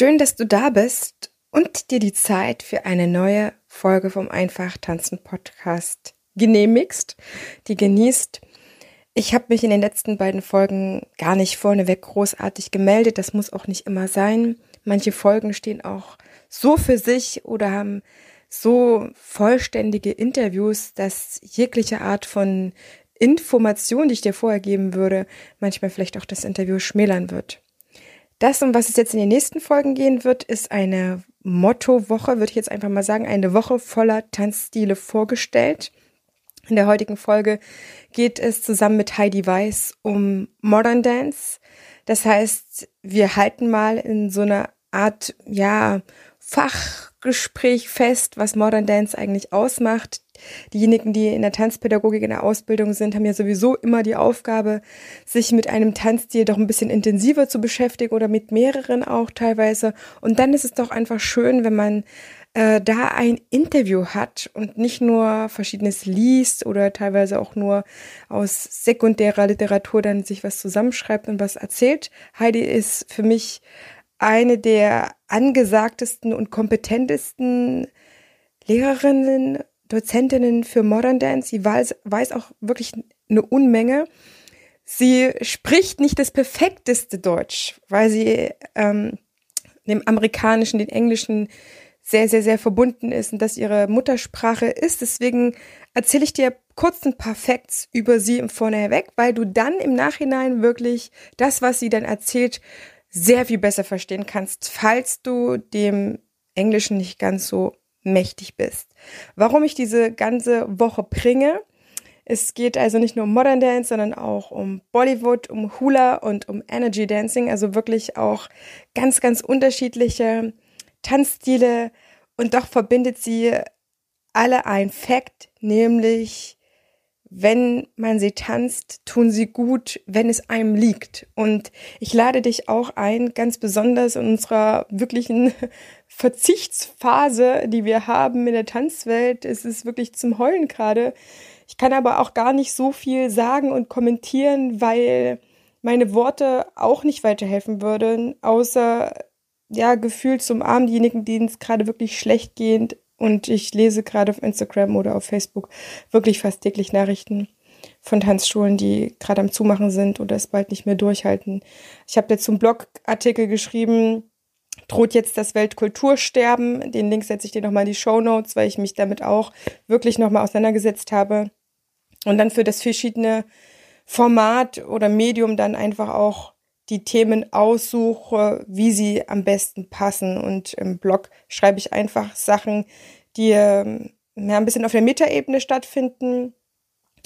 Schön, dass du da bist und dir die Zeit für eine neue Folge vom Einfach tanzen Podcast genehmigst, die genießt. Ich habe mich in den letzten beiden Folgen gar nicht vorneweg großartig gemeldet. Das muss auch nicht immer sein. Manche Folgen stehen auch so für sich oder haben so vollständige Interviews, dass jegliche Art von Information, die ich dir vorher geben würde, manchmal vielleicht auch das Interview schmälern wird. Das, um was es jetzt in den nächsten Folgen gehen wird, ist eine Motto-Woche, würde ich jetzt einfach mal sagen, eine Woche voller Tanzstile vorgestellt. In der heutigen Folge geht es zusammen mit Heidi Weiss um Modern Dance. Das heißt, wir halten mal in so einer Art, ja, Fachgespräch fest, was Modern Dance eigentlich ausmacht, Diejenigen, die in der Tanzpädagogik in der Ausbildung sind, haben ja sowieso immer die Aufgabe, sich mit einem Tanzstil doch ein bisschen intensiver zu beschäftigen oder mit mehreren auch teilweise. Und dann ist es doch einfach schön, wenn man äh, da ein Interview hat und nicht nur verschiedenes liest oder teilweise auch nur aus sekundärer Literatur dann sich was zusammenschreibt und was erzählt. Heidi ist für mich eine der angesagtesten und kompetentesten Lehrerinnen Dozentinnen für Modern Dance. Sie weiß, weiß auch wirklich eine Unmenge. Sie spricht nicht das perfekteste Deutsch, weil sie ähm, dem Amerikanischen, den Englischen sehr, sehr, sehr verbunden ist und das ihre Muttersprache ist. Deswegen erzähle ich dir kurz ein paar Facts über sie im Vornherein weg, weil du dann im Nachhinein wirklich das, was sie dann erzählt, sehr viel besser verstehen kannst, falls du dem Englischen nicht ganz so mächtig bist. Warum ich diese ganze Woche bringe, es geht also nicht nur um Modern Dance, sondern auch um Bollywood, um Hula und um Energy Dancing, also wirklich auch ganz, ganz unterschiedliche Tanzstile und doch verbindet sie alle ein Fakt, nämlich wenn man sie tanzt, tun sie gut, wenn es einem liegt. Und ich lade dich auch ein, ganz besonders in unserer wirklichen Verzichtsphase, die wir haben in der Tanzwelt. Es ist wirklich zum Heulen gerade. Ich kann aber auch gar nicht so viel sagen und kommentieren, weil meine Worte auch nicht weiterhelfen würden, außer ja, gefühlt zum Arm diejenigen, denen es gerade wirklich schlecht geht. Und ich lese gerade auf Instagram oder auf Facebook wirklich fast täglich Nachrichten von Tanzschulen, die gerade am Zumachen sind oder es bald nicht mehr durchhalten. Ich habe dazu einen Blogartikel geschrieben, droht jetzt das Weltkultursterben. Den Link setze ich dir nochmal in die Show Notes, weil ich mich damit auch wirklich nochmal auseinandergesetzt habe. Und dann für das verschiedene Format oder Medium dann einfach auch die Themen aussuche, wie sie am besten passen. Und im Blog schreibe ich einfach Sachen, die ähm, ja, ein bisschen auf der Metaebene stattfinden,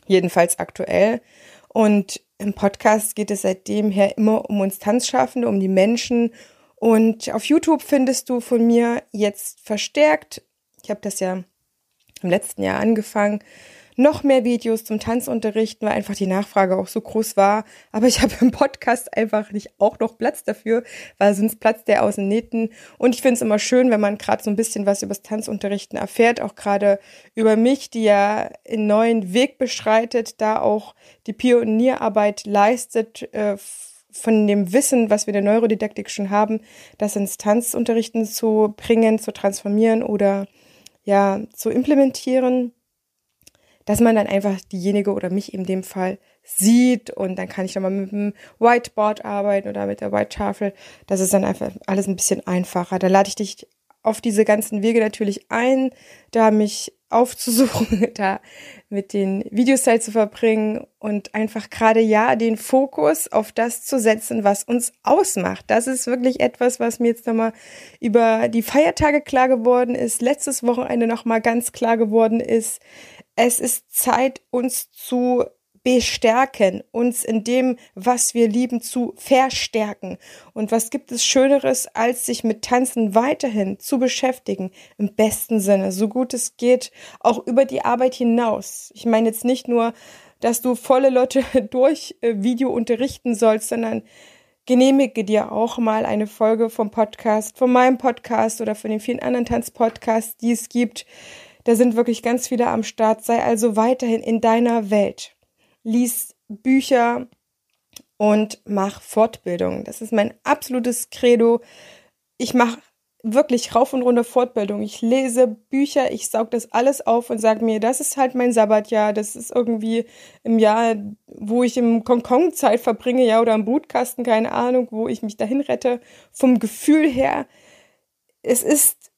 jedenfalls aktuell. Und im Podcast geht es seitdem her immer um uns Tanzschaffende, um die Menschen, und auf YouTube findest du von mir jetzt verstärkt, ich habe das ja im letzten Jahr angefangen, noch mehr Videos zum Tanzunterrichten, weil einfach die Nachfrage auch so groß war. Aber ich habe im Podcast einfach nicht auch noch Platz dafür, weil sonst platzt der aus den Nähten. Und ich finde es immer schön, wenn man gerade so ein bisschen was über das Tanzunterrichten erfährt, auch gerade über mich, die ja einen neuen Weg beschreitet, da auch die Pionierarbeit leistet. Äh, von dem Wissen, was wir in der Neurodidaktik schon haben, das ins Tanzunterrichten zu bringen, zu transformieren oder ja, zu implementieren, dass man dann einfach diejenige oder mich in dem Fall sieht und dann kann ich nochmal mit dem Whiteboard arbeiten oder mit der White-Tafel. Das ist dann einfach alles ein bisschen einfacher. Da lade ich dich auf diese ganzen Wege natürlich ein, da mich aufzusuchen, da mit den Videos Zeit zu verbringen und einfach gerade ja den Fokus auf das zu setzen, was uns ausmacht. Das ist wirklich etwas, was mir jetzt nochmal über die Feiertage klar geworden ist, letztes Wochenende nochmal ganz klar geworden ist. Es ist Zeit, uns zu bestärken, uns in dem, was wir lieben, zu verstärken. Und was gibt es Schöneres, als sich mit Tanzen weiterhin zu beschäftigen, im besten Sinne, so gut es geht, auch über die Arbeit hinaus. Ich meine jetzt nicht nur, dass du volle Leute durch äh, Video unterrichten sollst, sondern genehmige dir auch mal eine Folge vom Podcast, von meinem Podcast oder von den vielen anderen Tanzpodcasts, die es gibt. Da sind wirklich ganz viele am Start. Sei also weiterhin in deiner Welt lies Bücher und mach Fortbildung. Das ist mein absolutes Credo. ich mache wirklich rauf und runter Fortbildung. Ich lese Bücher, ich saug das alles auf und sage mir, das ist halt mein Sabbatjahr, das ist irgendwie im Jahr, wo ich im Konkon Zeit verbringe, ja, oder am Brutkasten, keine Ahnung, wo ich mich dahin rette. Vom Gefühl her, es ist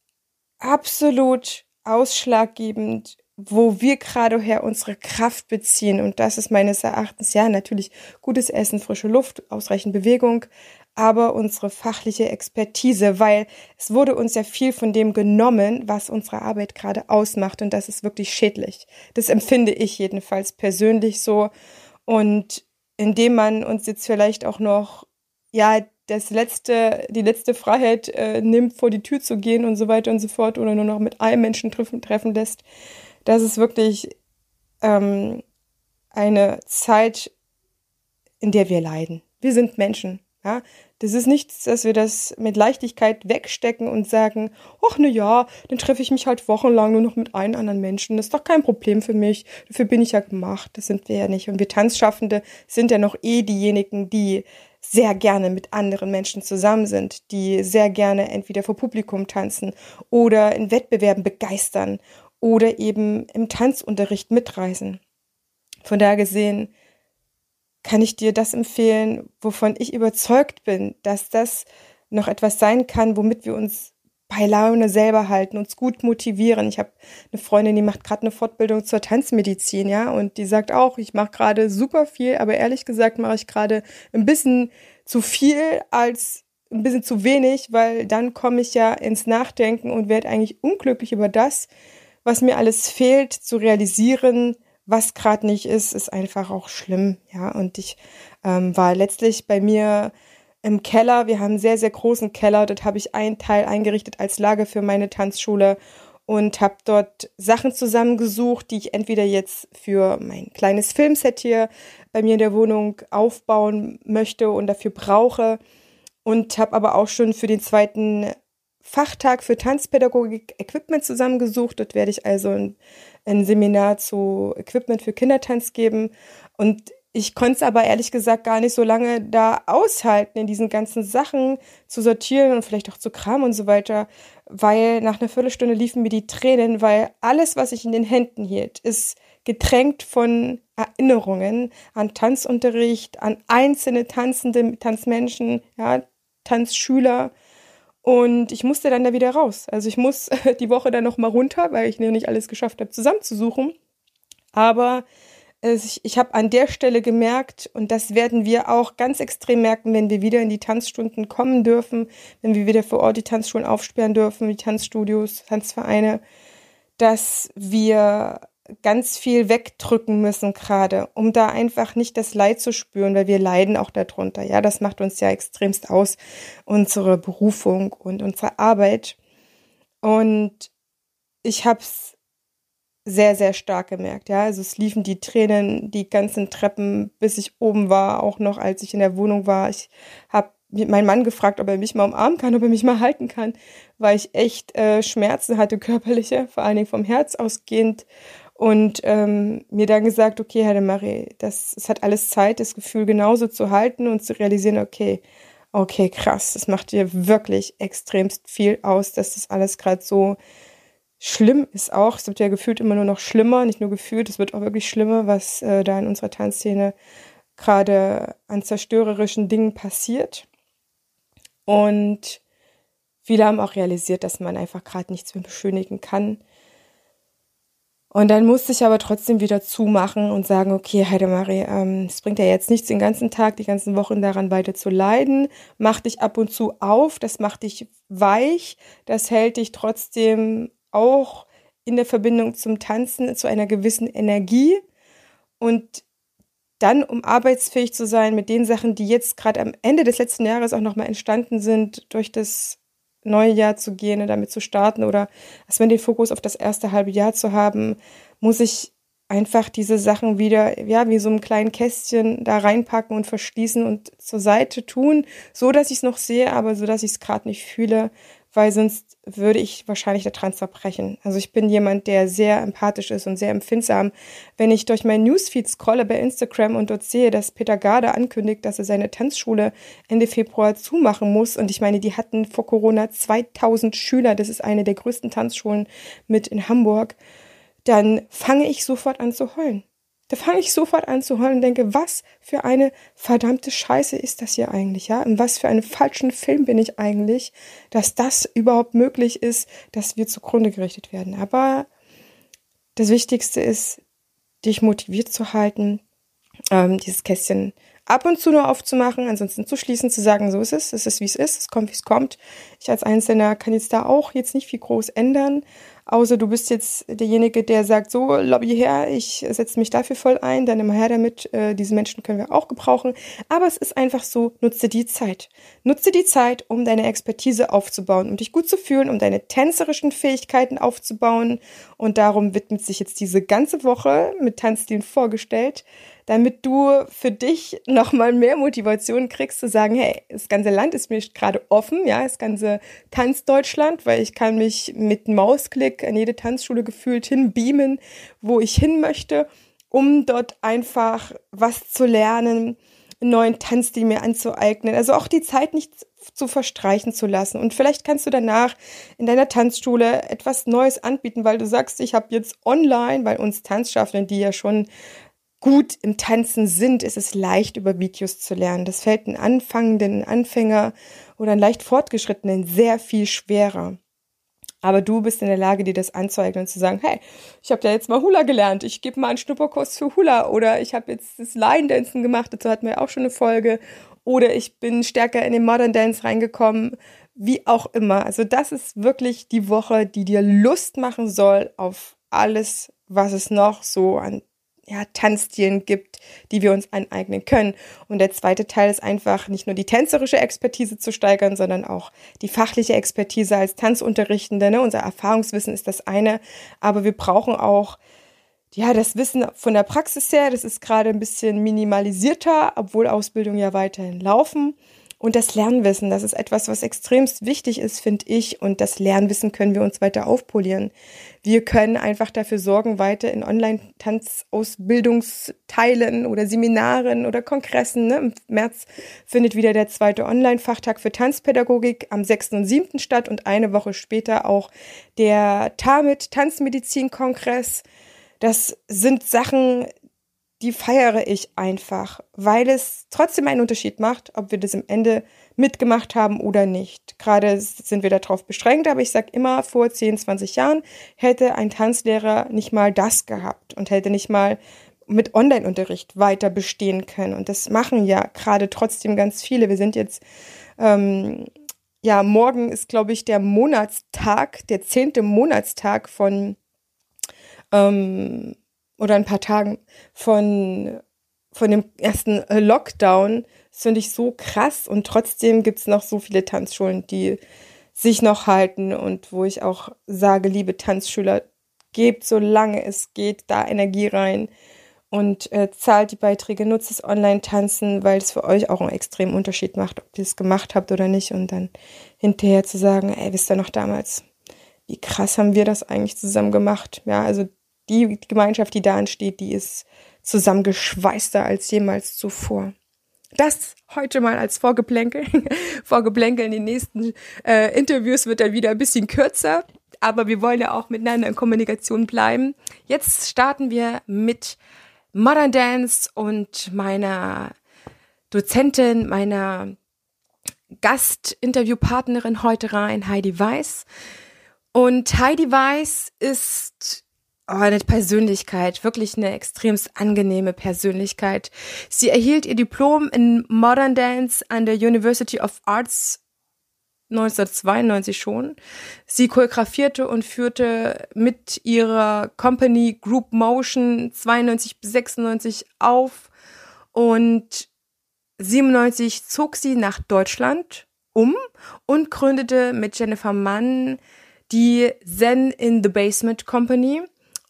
absolut ausschlaggebend, wo wir gerade her unsere Kraft beziehen. Und das ist meines Erachtens, ja, natürlich gutes Essen, frische Luft, ausreichend Bewegung, aber unsere fachliche Expertise, weil es wurde uns ja viel von dem genommen, was unsere Arbeit gerade ausmacht und das ist wirklich schädlich. Das empfinde ich jedenfalls persönlich so und indem man uns jetzt vielleicht auch noch ja das letzte die letzte Freiheit äh, nimmt vor die Tür zu gehen und so weiter und so fort oder nur noch mit einem Menschen treffen, treffen lässt, das ist wirklich ähm, eine Zeit, in der wir leiden. Wir sind Menschen ja, das ist nichts, dass wir das mit Leichtigkeit wegstecken und sagen, ach ne ja, dann treffe ich mich halt wochenlang nur noch mit einem anderen Menschen. Das ist doch kein Problem für mich. Dafür bin ich ja gemacht. Das sind wir ja nicht. Und wir Tanzschaffende sind ja noch eh diejenigen, die sehr gerne mit anderen Menschen zusammen sind, die sehr gerne entweder vor Publikum tanzen oder in Wettbewerben begeistern oder eben im Tanzunterricht mitreisen. Von daher gesehen, kann ich dir das empfehlen, wovon ich überzeugt bin, dass das noch etwas sein kann, womit wir uns bei Laune selber halten, uns gut motivieren. Ich habe eine Freundin, die macht gerade eine Fortbildung zur Tanzmedizin, ja, und die sagt auch, ich mache gerade super viel, aber ehrlich gesagt mache ich gerade ein bisschen zu viel als ein bisschen zu wenig, weil dann komme ich ja ins Nachdenken und werde eigentlich unglücklich über das, was mir alles fehlt, zu realisieren, was gerade nicht ist, ist einfach auch schlimm. Ja, und ich ähm, war letztlich bei mir im Keller. Wir haben einen sehr, sehr großen Keller. Dort habe ich einen Teil eingerichtet als Lager für meine Tanzschule und habe dort Sachen zusammengesucht, die ich entweder jetzt für mein kleines Filmset hier bei mir in der Wohnung aufbauen möchte und dafür brauche und habe aber auch schon für den zweiten Fachtag für Tanzpädagogik Equipment zusammengesucht. Dort werde ich also ein, ein Seminar zu Equipment für Kindertanz geben. Und ich konnte es aber ehrlich gesagt gar nicht so lange da aushalten, in diesen ganzen Sachen zu sortieren und vielleicht auch zu Kram und so weiter, weil nach einer Viertelstunde liefen mir die Tränen, weil alles, was ich in den Händen hielt, ist getränkt von Erinnerungen an Tanzunterricht, an einzelne tanzende Tanzmenschen, ja, Tanzschüler, und ich musste dann da wieder raus. Also ich muss die Woche dann noch mal runter, weil ich nicht alles geschafft habe, zusammenzusuchen. Aber ich, ich habe an der Stelle gemerkt, und das werden wir auch ganz extrem merken, wenn wir wieder in die Tanzstunden kommen dürfen, wenn wir wieder vor Ort die Tanzschulen aufsperren dürfen, die Tanzstudios, Tanzvereine, dass wir ganz viel wegdrücken müssen gerade, um da einfach nicht das Leid zu spüren, weil wir leiden auch darunter. Ja, das macht uns ja extremst aus, unsere Berufung und unsere Arbeit. Und ich habe es sehr, sehr stark gemerkt. Ja, also es liefen die Tränen, die ganzen Treppen, bis ich oben war, auch noch als ich in der Wohnung war. Ich habe meinen Mann gefragt, ob er mich mal umarmen kann, ob er mich mal halten kann, weil ich echt äh, Schmerzen hatte, körperliche, vor allen Dingen vom Herz ausgehend und ähm, mir dann gesagt, okay, Herr de Marie, das, es hat alles Zeit, das Gefühl genauso zu halten und zu realisieren, okay, okay, krass, das macht dir wirklich extremst viel aus, dass das alles gerade so schlimm ist auch. Es wird ja gefühlt immer nur noch schlimmer, nicht nur gefühlt, es wird auch wirklich schlimmer, was äh, da in unserer Tanzszene gerade an zerstörerischen Dingen passiert. Und viele haben auch realisiert, dass man einfach gerade nichts mehr beschönigen kann und dann musste ich aber trotzdem wieder zumachen und sagen, okay, Heidemarie, ähm, es bringt ja jetzt nichts, den ganzen Tag, die ganzen Wochen daran weiter zu leiden. Mach dich ab und zu auf, das macht dich weich, das hält dich trotzdem auch in der Verbindung zum Tanzen zu einer gewissen Energie. Und dann, um arbeitsfähig zu sein mit den Sachen, die jetzt gerade am Ende des letzten Jahres auch nochmal entstanden sind durch das neue Jahr zu gehen und damit zu starten oder erstmal den Fokus auf das erste halbe Jahr zu haben, muss ich einfach diese Sachen wieder, ja, wie so ein kleinen Kästchen da reinpacken und verschließen und zur Seite tun, so dass ich es noch sehe, aber so dass ich es gerade nicht fühle, weil sonst würde ich wahrscheinlich der Trans zerbrechen. Also ich bin jemand, der sehr empathisch ist und sehr empfindsam. Wenn ich durch mein Newsfeed scrolle bei Instagram und dort sehe, dass Peter Garde ankündigt, dass er seine Tanzschule Ende Februar zumachen muss und ich meine, die hatten vor Corona 2000 Schüler, das ist eine der größten Tanzschulen mit in Hamburg, dann fange ich sofort an zu heulen. Da fange ich sofort an zu heulen und denke, was für eine verdammte Scheiße ist das hier eigentlich, ja? In was für einem falschen Film bin ich eigentlich, dass das überhaupt möglich ist, dass wir zugrunde gerichtet werden. Aber das Wichtigste ist, dich motiviert zu halten, ähm, dieses Kästchen ab und zu nur aufzumachen, ansonsten zu schließen, zu sagen, so ist es, es ist wie es ist, es kommt wie es kommt. Ich als Einzelner kann jetzt da auch jetzt nicht viel groß ändern, Außer du bist jetzt derjenige, der sagt, so, Lobby her, ich setze mich dafür voll ein, dann immer her damit, äh, diese Menschen können wir auch gebrauchen. Aber es ist einfach so, nutze die Zeit. Nutze die Zeit, um deine Expertise aufzubauen, um dich gut zu fühlen, um deine tänzerischen Fähigkeiten aufzubauen. Und darum widmet sich jetzt diese ganze Woche mit Tanzstil vorgestellt damit du für dich nochmal mehr Motivation kriegst zu sagen, hey, das ganze Land ist mir gerade offen, ja, das ganze Tanzdeutschland, weil ich kann mich mit Mausklick an jede Tanzschule gefühlt hinbeamen, wo ich hin möchte, um dort einfach was zu lernen, einen neuen Tanzstil mir anzueignen. Also auch die Zeit nicht zu verstreichen zu lassen. Und vielleicht kannst du danach in deiner Tanzschule etwas Neues anbieten, weil du sagst, ich habe jetzt online, weil uns Tanzschaffenden, die ja schon gut im Tanzen sind, ist es leicht, über Videos zu lernen. Das fällt einem anfangenden Anfänger oder einem leicht fortgeschrittenen sehr viel schwerer. Aber du bist in der Lage, dir das anzueignen und zu sagen, hey, ich habe ja jetzt mal Hula gelernt, ich gebe mal einen Schnupperkurs für Hula oder ich habe jetzt das Line Dancen gemacht, dazu hatten wir auch schon eine Folge oder ich bin stärker in den Modern Dance reingekommen, wie auch immer. Also das ist wirklich die Woche, die dir Lust machen soll auf alles, was es noch so an ja, Tanzstilen gibt, die wir uns aneignen können. Und der zweite Teil ist einfach nicht nur die tänzerische Expertise zu steigern, sondern auch die fachliche Expertise als Tanzunterrichtende. Ne? Unser Erfahrungswissen ist das eine, aber wir brauchen auch ja, das Wissen von der Praxis her, das ist gerade ein bisschen minimalisierter, obwohl Ausbildungen ja weiterhin laufen. Und das Lernwissen, das ist etwas, was extremst wichtig ist, finde ich. Und das Lernwissen können wir uns weiter aufpolieren. Wir können einfach dafür sorgen, weiter in Online-Tanzausbildungsteilen oder Seminaren oder Kongressen. Ne? Im März findet wieder der zweite Online-Fachtag für Tanzpädagogik am 6. und 7. statt und eine Woche später auch der TAMIT Tanzmedizin-Kongress. Das sind Sachen, die feiere ich einfach, weil es trotzdem einen Unterschied macht, ob wir das am Ende mitgemacht haben oder nicht. Gerade sind wir darauf beschränkt, aber ich sage immer, vor 10, 20 Jahren hätte ein Tanzlehrer nicht mal das gehabt und hätte nicht mal mit Online-Unterricht weiter bestehen können. Und das machen ja gerade trotzdem ganz viele. Wir sind jetzt, ähm, ja, morgen ist, glaube ich, der Monatstag, der zehnte Monatstag von ähm, oder ein paar Tagen von, von dem ersten äh, Lockdown. Das finde ich so krass und trotzdem gibt es noch so viele Tanzschulen, die sich noch halten und wo ich auch sage, liebe Tanzschüler, gebt solange es geht da Energie rein und äh, zahlt die Beiträge, nutzt das Online-Tanzen, weil es für euch auch einen extremen Unterschied macht, ob ihr es gemacht habt oder nicht und dann hinterher zu sagen, ey, wisst ihr noch damals, wie krass haben wir das eigentlich zusammen gemacht? Ja, also die Gemeinschaft, die da entsteht, die ist zusammengeschweißter als jemals zuvor. Das heute mal als Vorgeplänkel. Vorgeplänkel in den nächsten äh, Interviews wird dann wieder ein bisschen kürzer, aber wir wollen ja auch miteinander in Kommunikation bleiben. Jetzt starten wir mit Modern Dance und meiner Dozentin, meiner Gastinterviewpartnerin heute rein, Heidi Weiß. Und Heidi Weiß ist oh, eine Persönlichkeit, wirklich eine extremst angenehme Persönlichkeit. Sie erhielt ihr Diplom in Modern Dance an der University of Arts 1992 schon. Sie choreografierte und führte mit ihrer Company Group Motion 92 bis 96 auf und 97 zog sie nach Deutschland um und gründete mit Jennifer Mann die Zen in the Basement Company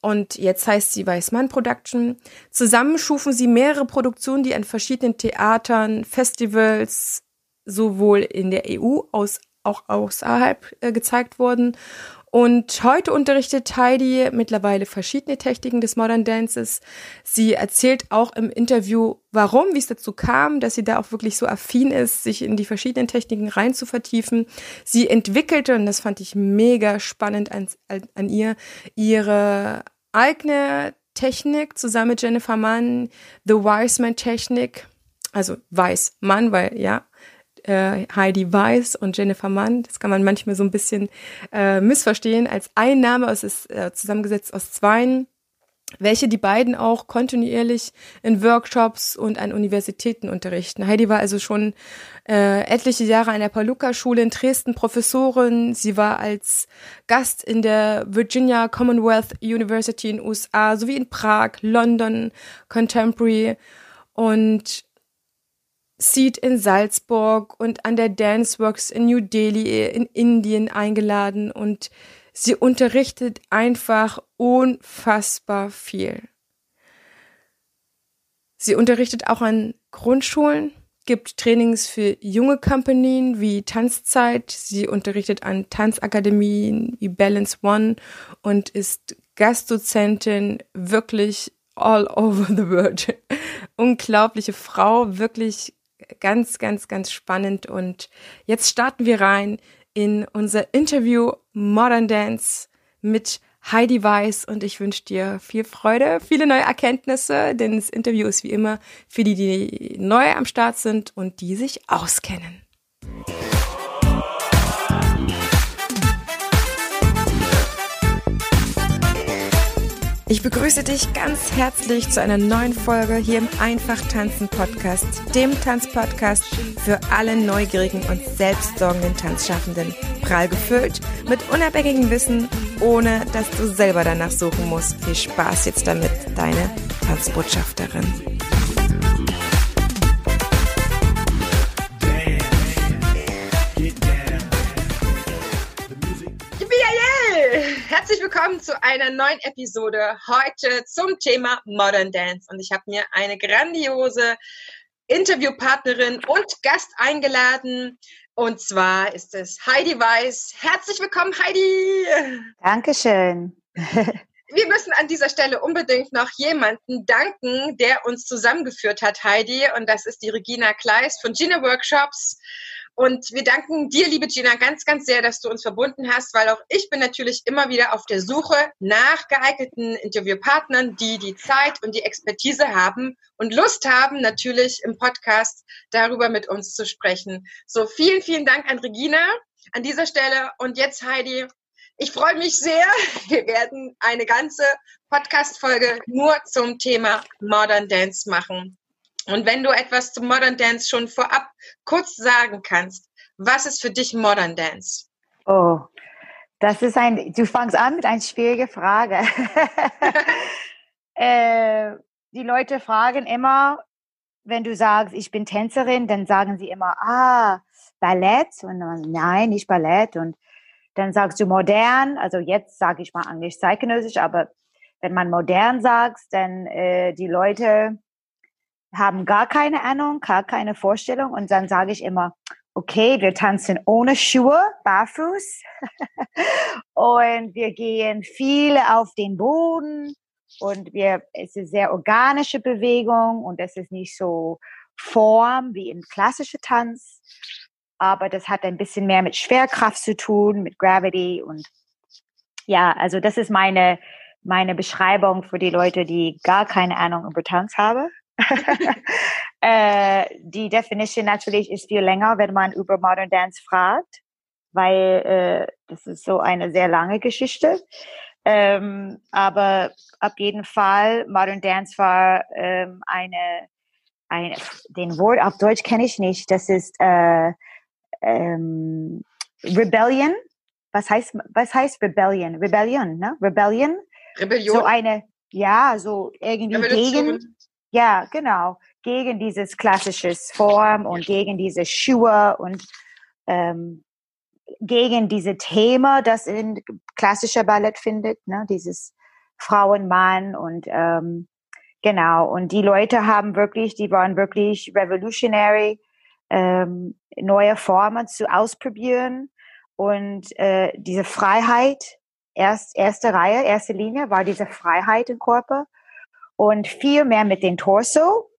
und jetzt heißt sie Weißmann Production. Zusammen schufen sie mehrere Produktionen, die an verschiedenen Theatern, Festivals sowohl in der EU aus auch außerhalb äh, gezeigt wurden. Und heute unterrichtet Heidi mittlerweile verschiedene Techniken des Modern Dances. Sie erzählt auch im Interview, warum, wie es dazu kam, dass sie da auch wirklich so affin ist, sich in die verschiedenen Techniken rein zu vertiefen. Sie entwickelte, und das fand ich mega spannend an, an ihr, ihre eigene Technik zusammen mit Jennifer Mann, The Wiseman Technik, also Weiß Mann, weil ja, äh, Heidi Weiß und Jennifer Mann. Das kann man manchmal so ein bisschen äh, missverstehen als ein Name. Es ist äh, zusammengesetzt aus zweien welche die beiden auch kontinuierlich in Workshops und an Universitäten unterrichten. Heidi war also schon äh, etliche Jahre an der Paluca-Schule in Dresden Professorin. Sie war als Gast in der Virginia Commonwealth University in USA sowie in Prag, London, Contemporary und Seed in Salzburg und an der Danceworks in New Delhi in Indien eingeladen und sie unterrichtet einfach unfassbar viel. Sie unterrichtet auch an Grundschulen, gibt Trainings für junge Kompanien wie Tanzzeit. Sie unterrichtet an Tanzakademien wie Balance One und ist Gastdozentin wirklich all over the world. Unglaubliche Frau, wirklich ganz, ganz, ganz spannend. Und jetzt starten wir rein in unser Interview Modern Dance mit Heidi Weiß und ich wünsche dir viel Freude, viele neue Erkenntnisse, denn das Interview ist wie immer für die, die neu am Start sind und die sich auskennen. Ich begrüße dich ganz herzlich zu einer neuen Folge hier im Einfach Tanzen Podcast, dem Tanzpodcast für alle neugierigen und selbstsorgenden Tanzschaffenden. Prall gefüllt mit unabhängigem Wissen, ohne dass du selber danach suchen musst. Viel Spaß jetzt damit, deine Tanzbotschafterin. Herzlich willkommen zu einer neuen Episode heute zum Thema Modern Dance. Und ich habe mir eine grandiose Interviewpartnerin und Gast eingeladen. Und zwar ist es Heidi Weiß. Herzlich willkommen, Heidi. Dankeschön. Wir müssen an dieser Stelle unbedingt noch jemanden danken, der uns zusammengeführt hat, Heidi. Und das ist die Regina Kleist von Gina Workshops. Und wir danken dir, liebe Gina, ganz, ganz sehr, dass du uns verbunden hast, weil auch ich bin natürlich immer wieder auf der Suche nach geeigneten Interviewpartnern, die die Zeit und die Expertise haben und Lust haben, natürlich im Podcast darüber mit uns zu sprechen. So, vielen, vielen Dank an Regina an dieser Stelle. Und jetzt, Heidi, ich freue mich sehr. Wir werden eine ganze Podcast-Folge nur zum Thema Modern Dance machen. Und wenn du etwas zum Modern Dance schon vorab kurz sagen kannst, was ist für dich Modern Dance? Oh, das ist ein, du fangst an mit einer schwierigen Frage. äh, die Leute fragen immer, wenn du sagst, ich bin Tänzerin, dann sagen sie immer, ah, Ballett. Und dann, nein, nicht Ballett. Und dann sagst du modern, also jetzt sage ich mal Englisch zeitgenössisch, aber wenn man modern sagt, dann äh, die Leute haben gar keine Ahnung, gar keine Vorstellung. Und dann sage ich immer, okay, wir tanzen ohne Schuhe, barfuß. Und wir gehen viele auf den Boden. Und wir, es ist sehr organische Bewegung und es ist nicht so Form wie im klassischen Tanz, aber das hat ein bisschen mehr mit Schwerkraft zu tun, mit Gravity und ja, also das ist meine meine Beschreibung für die Leute, die gar keine Ahnung über Tanz haben. äh, die Definition natürlich ist viel länger, wenn man über Modern Dance fragt, weil äh, das ist so eine sehr lange Geschichte. Ähm, aber auf jeden Fall, Modern Dance war ähm, eine, eine, den Wort auf Deutsch kenne ich nicht. Das ist äh, ähm, Rebellion. Was heißt, was heißt Rebellion? Rebellion, ne? Rebellion. Rebellion. So eine, ja, so irgendwie Revolution. gegen ja, genau. Gegen dieses klassische Form und gegen diese Schuhe und ähm, gegen diese Thema, das in klassischer Ballett findet, ne? dieses Frauenmann und ähm, genau. Und die Leute haben wirklich, die waren wirklich revolutionary ähm, neue Formen zu ausprobieren und äh, diese Freiheit, erst, erste Reihe, erste Linie war diese Freiheit im Körper und viel mehr mit dem Torso.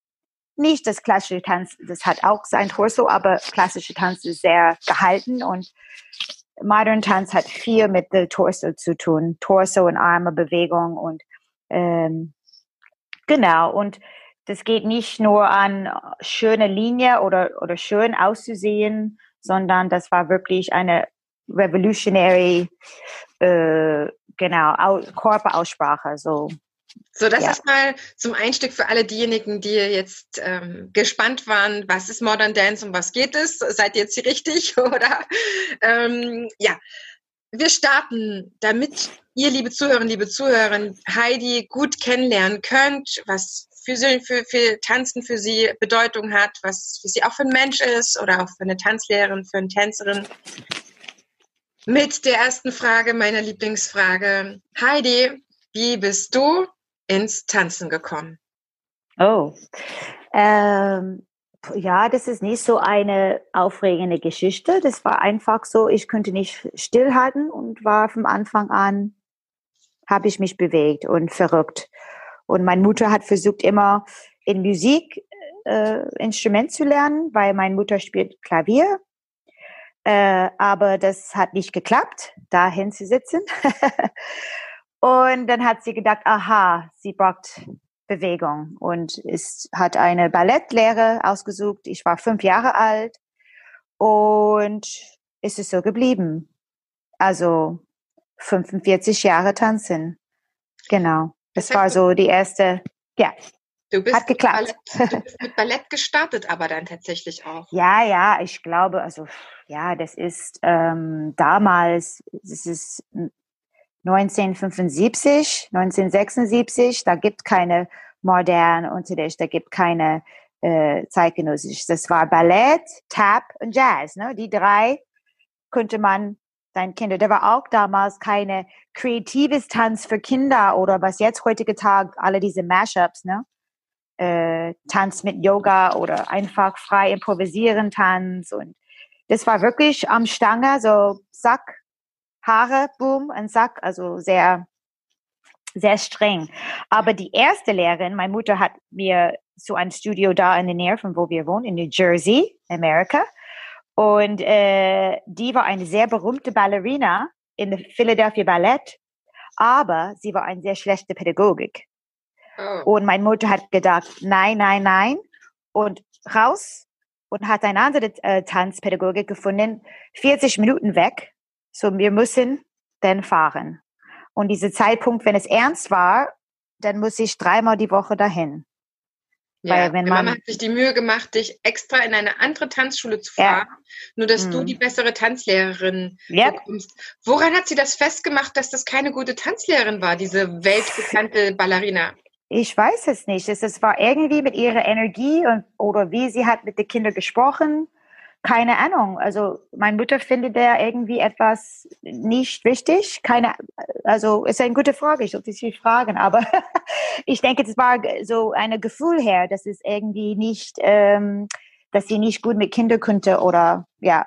Nicht das klassische Tanz, das hat auch sein Torso, aber klassische Tanz ist sehr gehalten und Modern Tanz hat viel mit dem Torso zu tun, Torso und Arme Bewegung und ähm, genau. Und das geht nicht nur an schöne Linie oder oder schön auszusehen, sondern das war wirklich eine revolutionary äh, genau Körperaussprache so so, das ja. ist mal zum Einstieg für alle diejenigen, die jetzt ähm, gespannt waren, was ist Modern Dance und was geht es? Seid ihr jetzt hier richtig, oder? Ähm, ja, wir starten, damit ihr, liebe Zuhörerinnen, liebe Zuhörer, Heidi gut kennenlernen könnt, was für, sie, für, für Tanzen für sie Bedeutung hat, was für sie auch für ein Mensch ist oder auch für eine Tanzlehrerin, für eine Tänzerin. Mit der ersten Frage, meiner Lieblingsfrage. Heidi, wie bist du ins Tanzen gekommen? Oh, ähm, ja, das ist nicht so eine aufregende Geschichte. Das war einfach so, ich konnte nicht stillhalten und war vom Anfang an, habe ich mich bewegt und verrückt. Und meine Mutter hat versucht immer in Musik äh, Instrument zu lernen, weil meine Mutter spielt Klavier. Äh, aber das hat nicht geklappt, dahin zu sitzen. Und dann hat sie gedacht, aha, sie braucht Bewegung und ist, hat eine Ballettlehre ausgesucht. Ich war fünf Jahre alt und ist es so geblieben. Also 45 Jahre tanzen. Genau. Das, war so die erste, ja. Du bist, hat geklappt. Ballett, du bist mit Ballett gestartet, aber dann tatsächlich auch. Ja, ja, ich glaube, also ja, das ist ähm, damals, das ist 1975, 1976, da gibt keine modernen Unterricht, da gibt keine äh, zeitgenössisch. Das war Ballett, Tap und Jazz. Ne? Die drei könnte man seinen Kindern. Da war auch damals keine kreatives Tanz für Kinder oder was jetzt heutige Tag alle diese Mashups, ne? Äh, Tanz mit Yoga oder einfach frei improvisieren Tanz und das war wirklich am Stange, so zack, Haare, boom, ein Sack, also sehr, sehr streng. Aber die erste Lehrerin, meine Mutter hat mir so ein Studio da in der Nähe von wo wir wohnen, in New Jersey, Amerika. Und äh, die war eine sehr berühmte Ballerina in der Philadelphia Ballett, aber sie war eine sehr schlechte Pädagogik. Oh. Und meine Mutter hat gedacht, nein, nein, nein. Und raus und hat eine andere äh, Tanzpädagogik gefunden, 40 Minuten weg so, wir müssen dann fahren. Und dieser Zeitpunkt, wenn es ernst war, dann muss ich dreimal die Woche dahin. Ja, Weil wenn man, Mama hat sich die Mühe gemacht, dich extra in eine andere Tanzschule zu fahren, ja. nur dass mhm. du die bessere Tanzlehrerin yep. bekommst. Woran hat sie das festgemacht, dass das keine gute Tanzlehrerin war, diese weltbekannte Ballerina? Ich weiß es nicht. Es, war irgendwie mit ihrer Energie und, oder wie sie hat mit den Kindern gesprochen keine Ahnung. Also meine Mutter findet der irgendwie etwas nicht wichtig. Keine, also ist eine gute Frage. Ich sollte sie fragen, aber ich denke, es war so ein Gefühl her, dass es irgendwie nicht, ähm, dass sie nicht gut mit Kindern könnte oder ja.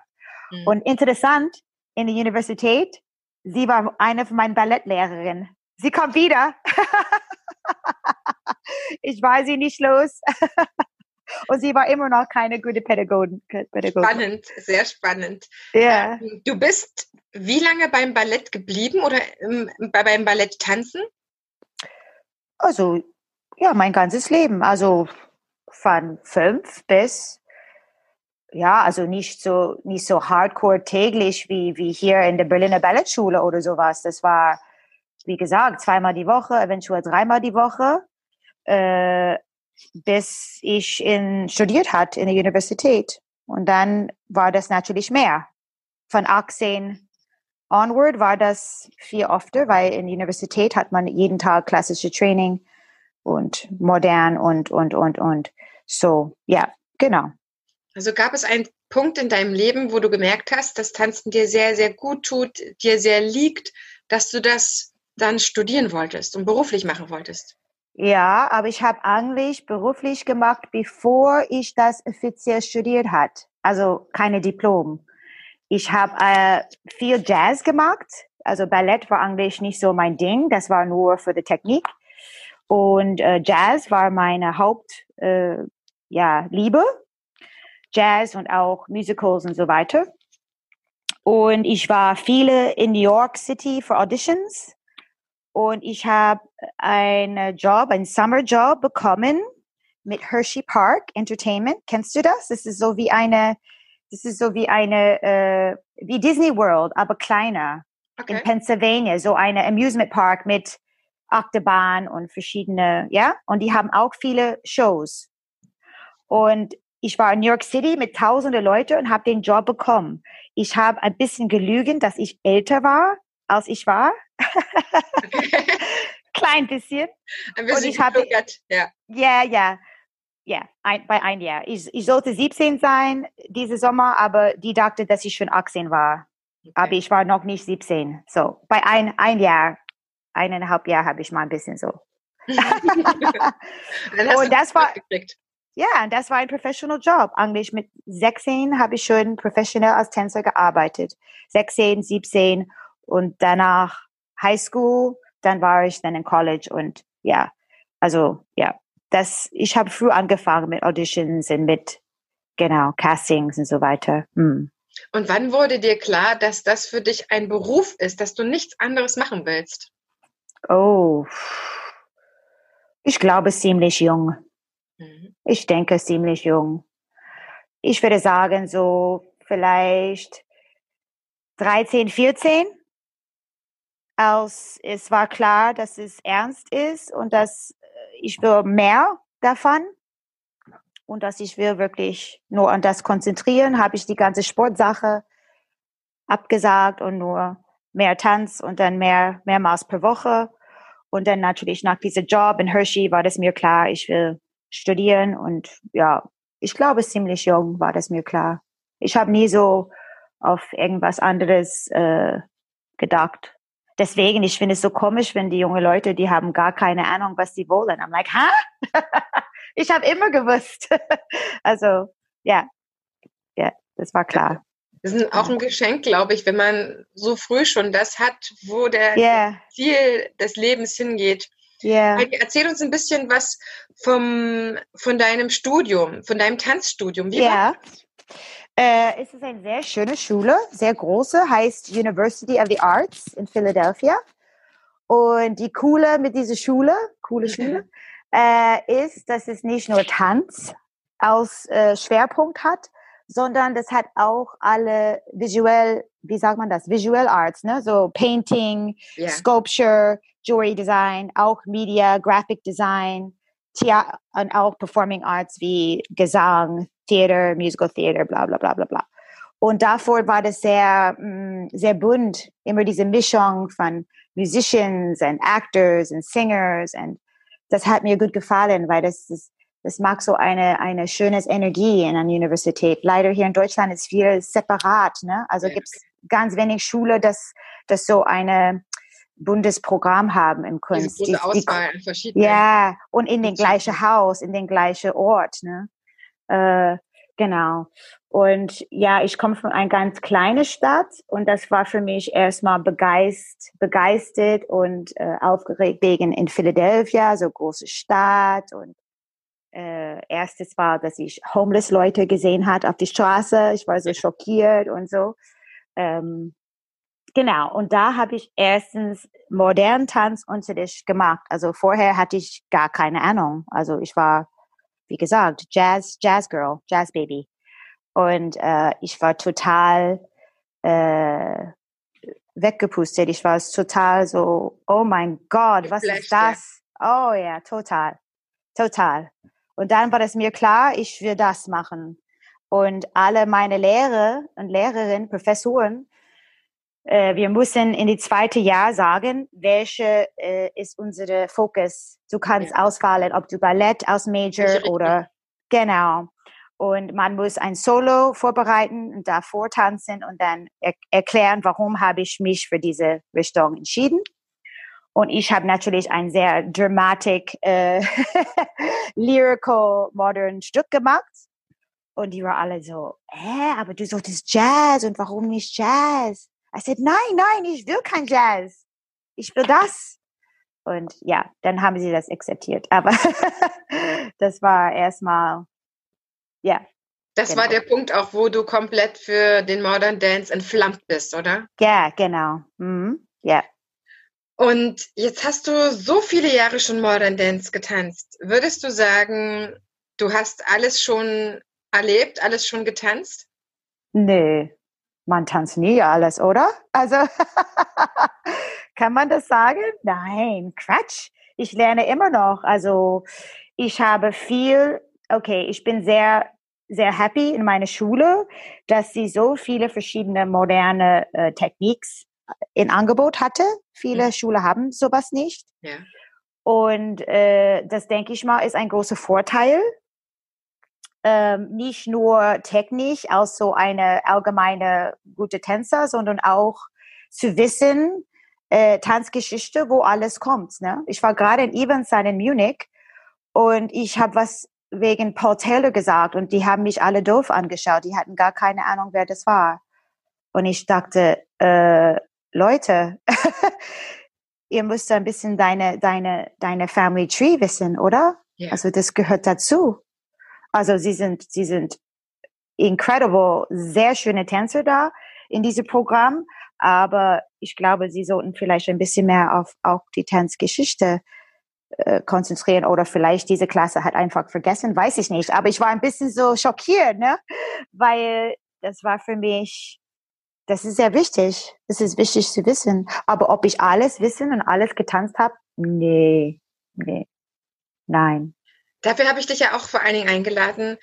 Mhm. Und interessant in der Universität, sie war eine von meinen Ballettlehrerinnen. Sie kommt wieder. ich war sie nicht los. Und sie war immer noch keine gute Pädagogin. Pädagogin. Spannend, sehr spannend. Ja. Ähm, du bist wie lange beim Ballett geblieben oder beim Ballett tanzen? Also, ja, mein ganzes Leben. Also von fünf bis, ja, also nicht so, nicht so hardcore täglich wie, wie hier in der Berliner Ballettschule oder sowas. Das war, wie gesagt, zweimal die Woche, eventuell dreimal die Woche. Äh, bis ich in, studiert hat in der Universität. Und dann war das natürlich mehr. Von 18 onward war das viel öfter, weil in der Universität hat man jeden Tag klassische Training und modern und, und, und, und. So, ja, genau. Also gab es einen Punkt in deinem Leben, wo du gemerkt hast, dass Tanzen dir sehr, sehr gut tut, dir sehr liegt, dass du das dann studieren wolltest und beruflich machen wolltest? Ja, aber ich habe eigentlich beruflich gemacht, bevor ich das offiziell studiert hat. Also keine Diplom. Ich habe äh, viel Jazz gemacht. Also Ballett war eigentlich nicht so mein Ding. Das war nur für die Technik. Und äh, Jazz war meine Haupt, äh, ja, Liebe. Jazz und auch Musicals und so weiter. Und ich war viele in New York City für Auditions. Und ich habe einen Job, einen Summerjob bekommen mit Hershey Park Entertainment. Kennst du das? Das ist so wie eine, das ist so wie eine, äh, wie Disney World, aber kleiner. Okay. In Pennsylvania, so eine Amusement Park mit Achterbahn und verschiedene, ja. Und die haben auch viele Shows. Und ich war in New York City mit tausende Leute und habe den Job bekommen. Ich habe ein bisschen gelügen, dass ich älter war, als ich war. Klein bisschen. Ein bisschen und ich habe, ja. Ja, ja. Ja, ein, bei ein Jahr. Ich, ich sollte 17 sein diese Sommer, aber die dachte, dass ich schon 18 war. Okay. Aber ich war noch nicht 17. So, bei ein, ein Jahr, eineinhalb Jahr habe ich mal ein bisschen so. und das war, ja, das war ein professional Job. Eigentlich mit 16 habe ich schon professionell als Tänzer gearbeitet. 16, 17 und danach High School, dann war ich dann in College und ja, also ja, das, ich habe früh angefangen mit Auditions und mit, genau, Castings und so weiter. Hm. Und wann wurde dir klar, dass das für dich ein Beruf ist, dass du nichts anderes machen willst? Oh, ich glaube ziemlich jung. Mhm. Ich denke ziemlich jung. Ich würde sagen so vielleicht 13, 14 als es war klar, dass es ernst ist und dass äh, ich will mehr davon und dass ich will wirklich nur an das konzentrieren, habe ich die ganze Sportsache abgesagt und nur mehr Tanz und dann mehr mehrmals per Woche und dann natürlich nach diesem Job in Hershey war das mir klar, ich will studieren und ja, ich glaube ziemlich jung war das mir klar. Ich habe nie so auf irgendwas anderes äh, gedacht deswegen, ich finde es so komisch, wenn die jungen Leute, die haben gar keine Ahnung, was sie wollen. I'm like, ha? ich habe immer gewusst. also, ja, ja, das war klar. Das ist auch ein Geschenk, glaube ich, wenn man so früh schon das hat, wo der yeah. Ziel des Lebens hingeht. Yeah. Erzähl uns ein bisschen was vom, von deinem Studium, von deinem Tanzstudium. Wie yeah. Äh, es ist eine sehr schöne Schule, sehr große, heißt University of the Arts in Philadelphia. Und die coole mit dieser Schule, coole mhm. Schule, äh, ist, dass es nicht nur Tanz als äh, Schwerpunkt hat, sondern das hat auch alle visuell, wie sagt man das, Visual Arts, ne? so Painting, yeah. Sculpture, Jewelry Design, auch Media, Graphic Design, Theater und auch Performing Arts wie Gesang, Theater, Musical Theater, bla bla bla bla bla. Und davor war das sehr, mm, sehr bunt, immer diese Mischung von Musicians und Actors und Singers. Und das hat mir gut gefallen, weil das ist, das mag so eine, eine schöne Energie in einer Universität. Leider hier in Deutschland ist viel separat, ne? Also ja. gibt es ganz wenig Schule, das, das so eine Bundesprogramm haben im Kunst. Diese große Auswahl die, verschiedene. Ja, und in den gleichen Haus, in den gleichen Ort, ne? Äh, genau. Und ja, ich komme von einer ganz kleinen Stadt und das war für mich erstmal begeist, begeistert und äh, aufgeregt wegen in Philadelphia, so große Stadt und äh, erstes war, dass ich homeless Leute gesehen hat auf die Straße. Ich war so schockiert und so. Ähm, genau. Und da habe ich erstens modernen Tanzunterricht gemacht. Also vorher hatte ich gar keine Ahnung. Also ich war wie gesagt, Jazz, Jazz Girl, Jazz Baby. Und äh, ich war total äh, weggepustet. Ich war total so, oh mein Gott, was ist das? Oh ja, total, total. Und dann war es mir klar, ich will das machen. Und alle meine Lehrer und Lehrerinnen, Professoren, äh, wir müssen in die zweite Jahr sagen, welche äh, ist unsere Fokus. Du kannst ja. auswählen, ob du Ballett als Major oder genau. Und man muss ein Solo vorbereiten und davor tanzen und dann er erklären, warum habe ich mich für diese Richtung entschieden. Und ich habe natürlich ein sehr dramatic, äh, lyrical, modern Stück gemacht. Und die waren alle so, hä, aber du solltest Jazz und warum nicht Jazz? I said, nein, nein, ich will kein Jazz. Ich will das. Und ja, dann haben sie das akzeptiert. Aber das war erstmal, ja. Das genau. war der Punkt auch, wo du komplett für den Modern Dance entflammt bist, oder? Ja, genau. Mhm. Ja. Und jetzt hast du so viele Jahre schon Modern Dance getanzt. Würdest du sagen, du hast alles schon erlebt, alles schon getanzt? Nee, man tanzt nie alles, oder? Also, kann man das sagen? Nein, Quatsch. Ich lerne immer noch. Also, ich habe viel, okay, ich bin sehr, sehr happy in meiner Schule, dass sie so viele verschiedene moderne äh, Techniks in Angebot hatte. Viele mhm. Schulen haben sowas nicht. Ja. Und äh, das denke ich mal ist ein großer Vorteil ähm, nicht nur technisch als so eine allgemeine gute Tänzer, sondern auch zu wissen, äh, Tanzgeschichte, wo alles kommt. Ne? Ich war gerade in Eventstein in Munich und ich habe was wegen Paul Taylor gesagt und die haben mich alle doof angeschaut. Die hatten gar keine Ahnung, wer das war. Und ich dachte, äh, Leute, ihr müsst ein bisschen deine, deine, deine Family Tree wissen, oder? Yeah. Also das gehört dazu. Also sie sind, sie sind incredible, sehr schöne Tänzer da in diesem Programm. Aber ich glaube, sie sollten vielleicht ein bisschen mehr auf auch die Tanzgeschichte äh, konzentrieren oder vielleicht diese Klasse hat einfach vergessen, weiß ich nicht. Aber ich war ein bisschen so schockiert, ne? Weil das war für mich, das ist sehr wichtig. Das ist wichtig zu wissen. Aber ob ich alles wissen und alles getanzt habe, nee, nee, nein. Dafür habe ich dich ja auch vor allen Dingen eingeladen,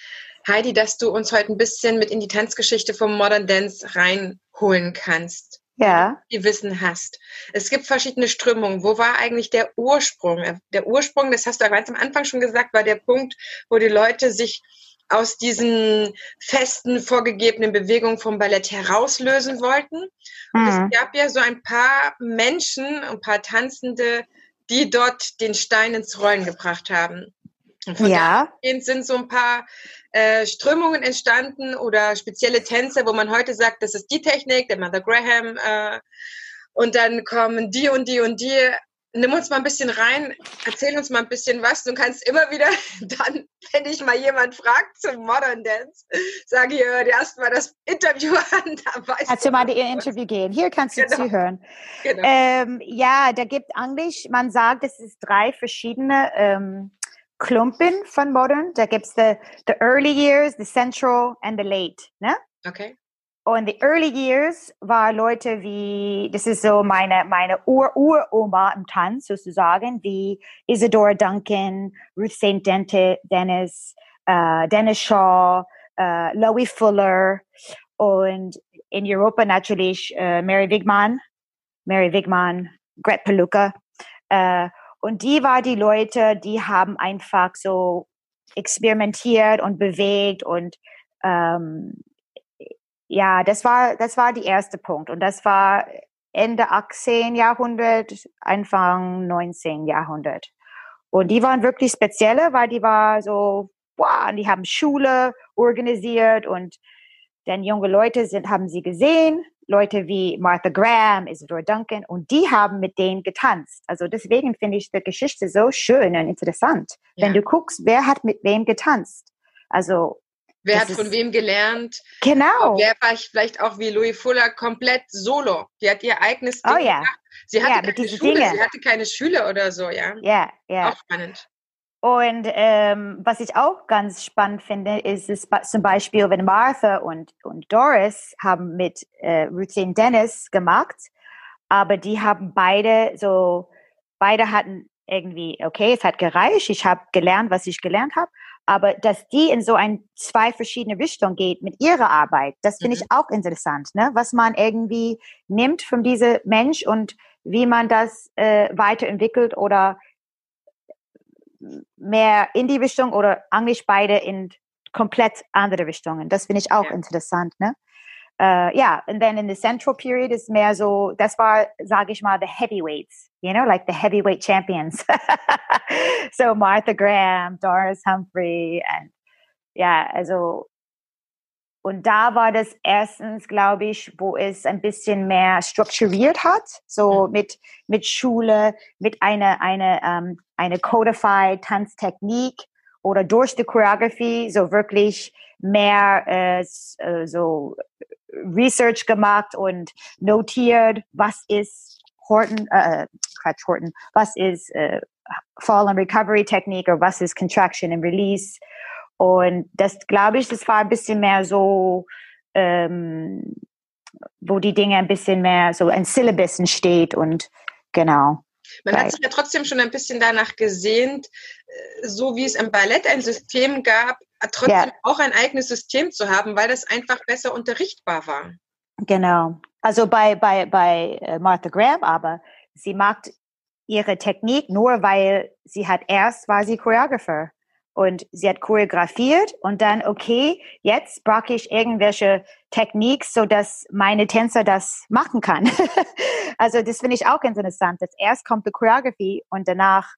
Heidi, dass du uns heute ein bisschen mit in die Tanzgeschichte vom Modern Dance reinholen kannst. Ja. Die Wissen hast. Es gibt verschiedene Strömungen. Wo war eigentlich der Ursprung? Der Ursprung, das hast du ja ganz am Anfang schon gesagt, war der Punkt, wo die Leute sich aus diesen festen, vorgegebenen Bewegungen vom Ballett herauslösen wollten. Und mhm. es gab ja so ein paar Menschen, ein paar Tanzende, die dort den Stein ins Rollen gebracht haben. Von ja. sind so ein paar äh, Strömungen entstanden oder spezielle Tänze, wo man heute sagt, das ist die Technik, der Mother Graham. Äh, und dann kommen die und die und die. Nimm uns mal ein bisschen rein, erzähl uns mal ein bisschen was. Du kannst immer wieder dann, wenn dich mal jemand fragt zum Modern Dance, sage ich, hör dir erstmal das Interview an. Da weißt Kannst du mal ihr Interview gehen. Hier kannst du genau. zuhören. Genau. Ähm, ja, da gibt Englisch, man sagt, es ist drei verschiedene ähm, Klumpen von Modern. Da gibt's the, the early years, the central and the late. Ne? Okay. Und the early years war Leute wie, das ist so meine, meine Ur-Ur-Oma im Tanz sozusagen, wie Isadora Duncan, Ruth St. Dennis, uh, Dennis Shaw, uh, Loie Fuller und in Europa natürlich uh, Mary Wigman, Mary Wigman, Gret Peluca. Uh, und die war die Leute, die haben einfach so experimentiert und bewegt und ähm, ja, das war das war der erste Punkt und das war Ende 18. Jahrhundert, Anfang 19. Jahrhundert. Und die waren wirklich spezielle, weil die war so, wow, und die haben Schule organisiert und dann junge Leute sind, haben sie gesehen Leute wie Martha Graham, Isadora Duncan und die haben mit denen getanzt. Also deswegen finde ich die Geschichte so schön und interessant. Ja. Wenn du guckst, wer hat mit wem getanzt. Also Wer hat von wem gelernt? Genau. Wer war vielleicht auch wie Louis Fuller komplett solo? Die hat ihr eigenes Ding oh, ja. gemacht. Sie hatte ja, keine Schule, Dinge. sie hatte keine Schüler oder so, ja. Ja, ja. Auch spannend. Und ähm, was ich auch ganz spannend finde, ist es zum Beispiel, wenn Martha und, und Doris haben mit äh, Routine Dennis gemacht, aber die haben beide so, beide hatten irgendwie, okay, es hat gereicht, ich habe gelernt, was ich gelernt habe, aber dass die in so ein zwei verschiedene Richtungen geht mit ihrer Arbeit, das finde mhm. ich auch interessant, ne? was man irgendwie nimmt von diesem Mensch und wie man das äh, weiterentwickelt oder mehr in die Richtung oder eigentlich beide in komplett andere Richtungen. Das finde ich auch ja. interessant. Ne? Uh, yeah, and then in the central period is mehr so, das war, sage ich mal, the heavyweights, you know, like the heavyweight champions. so Martha Graham, Doris Humphrey, and ja, also und da war das erstens, glaube ich, wo es ein bisschen mehr strukturiert hat, so mit, mit Schule, mit einer eine, ähm, eine Codified Tanztechnik oder durch die Choreografie so wirklich mehr äh, äh, so Research gemacht und notiert, was ist Horton, äh, Quatsch, Horton, was ist äh, Fall and Recovery Technik oder was ist Contraction and Release und das glaube ich, das war ein bisschen mehr so, ähm, wo die Dinge ein bisschen mehr so ein Syllabus entsteht und genau. Man hat sich ja trotzdem schon ein bisschen danach gesehnt, äh, so wie es im Ballett ein System gab, trotzdem ja. auch ein eigenes System zu haben, weil das einfach besser unterrichtbar war. Genau. Also bei, bei, bei äh, Martha Graham aber, sie macht ihre Technik nur, weil sie hat erst war sie Choreographer und sie hat choreografiert und dann, okay, jetzt brauche ich irgendwelche Techniks, so dass meine Tänzer das machen kann. also das finde ich auch interessant. Dass erst kommt die Choreografie und danach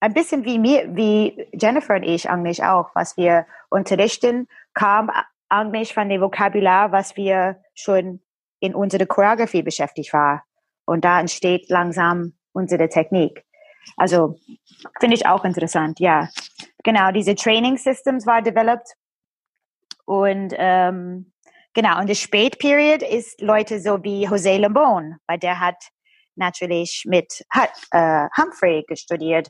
ein bisschen wie mir, wie Jennifer und ich eigentlich auch, was wir unterrichten, kam eigentlich von dem Vokabular, was wir schon in unserer Choreografie beschäftigt war. Und da entsteht langsam unsere Technik. Also finde ich auch interessant, ja. Genau, diese Training Systems war developed. Und ähm, genau, und die Spätperiod ist Leute so wie Jose Lambon, weil der hat natürlich mit äh, Humphrey gestudiert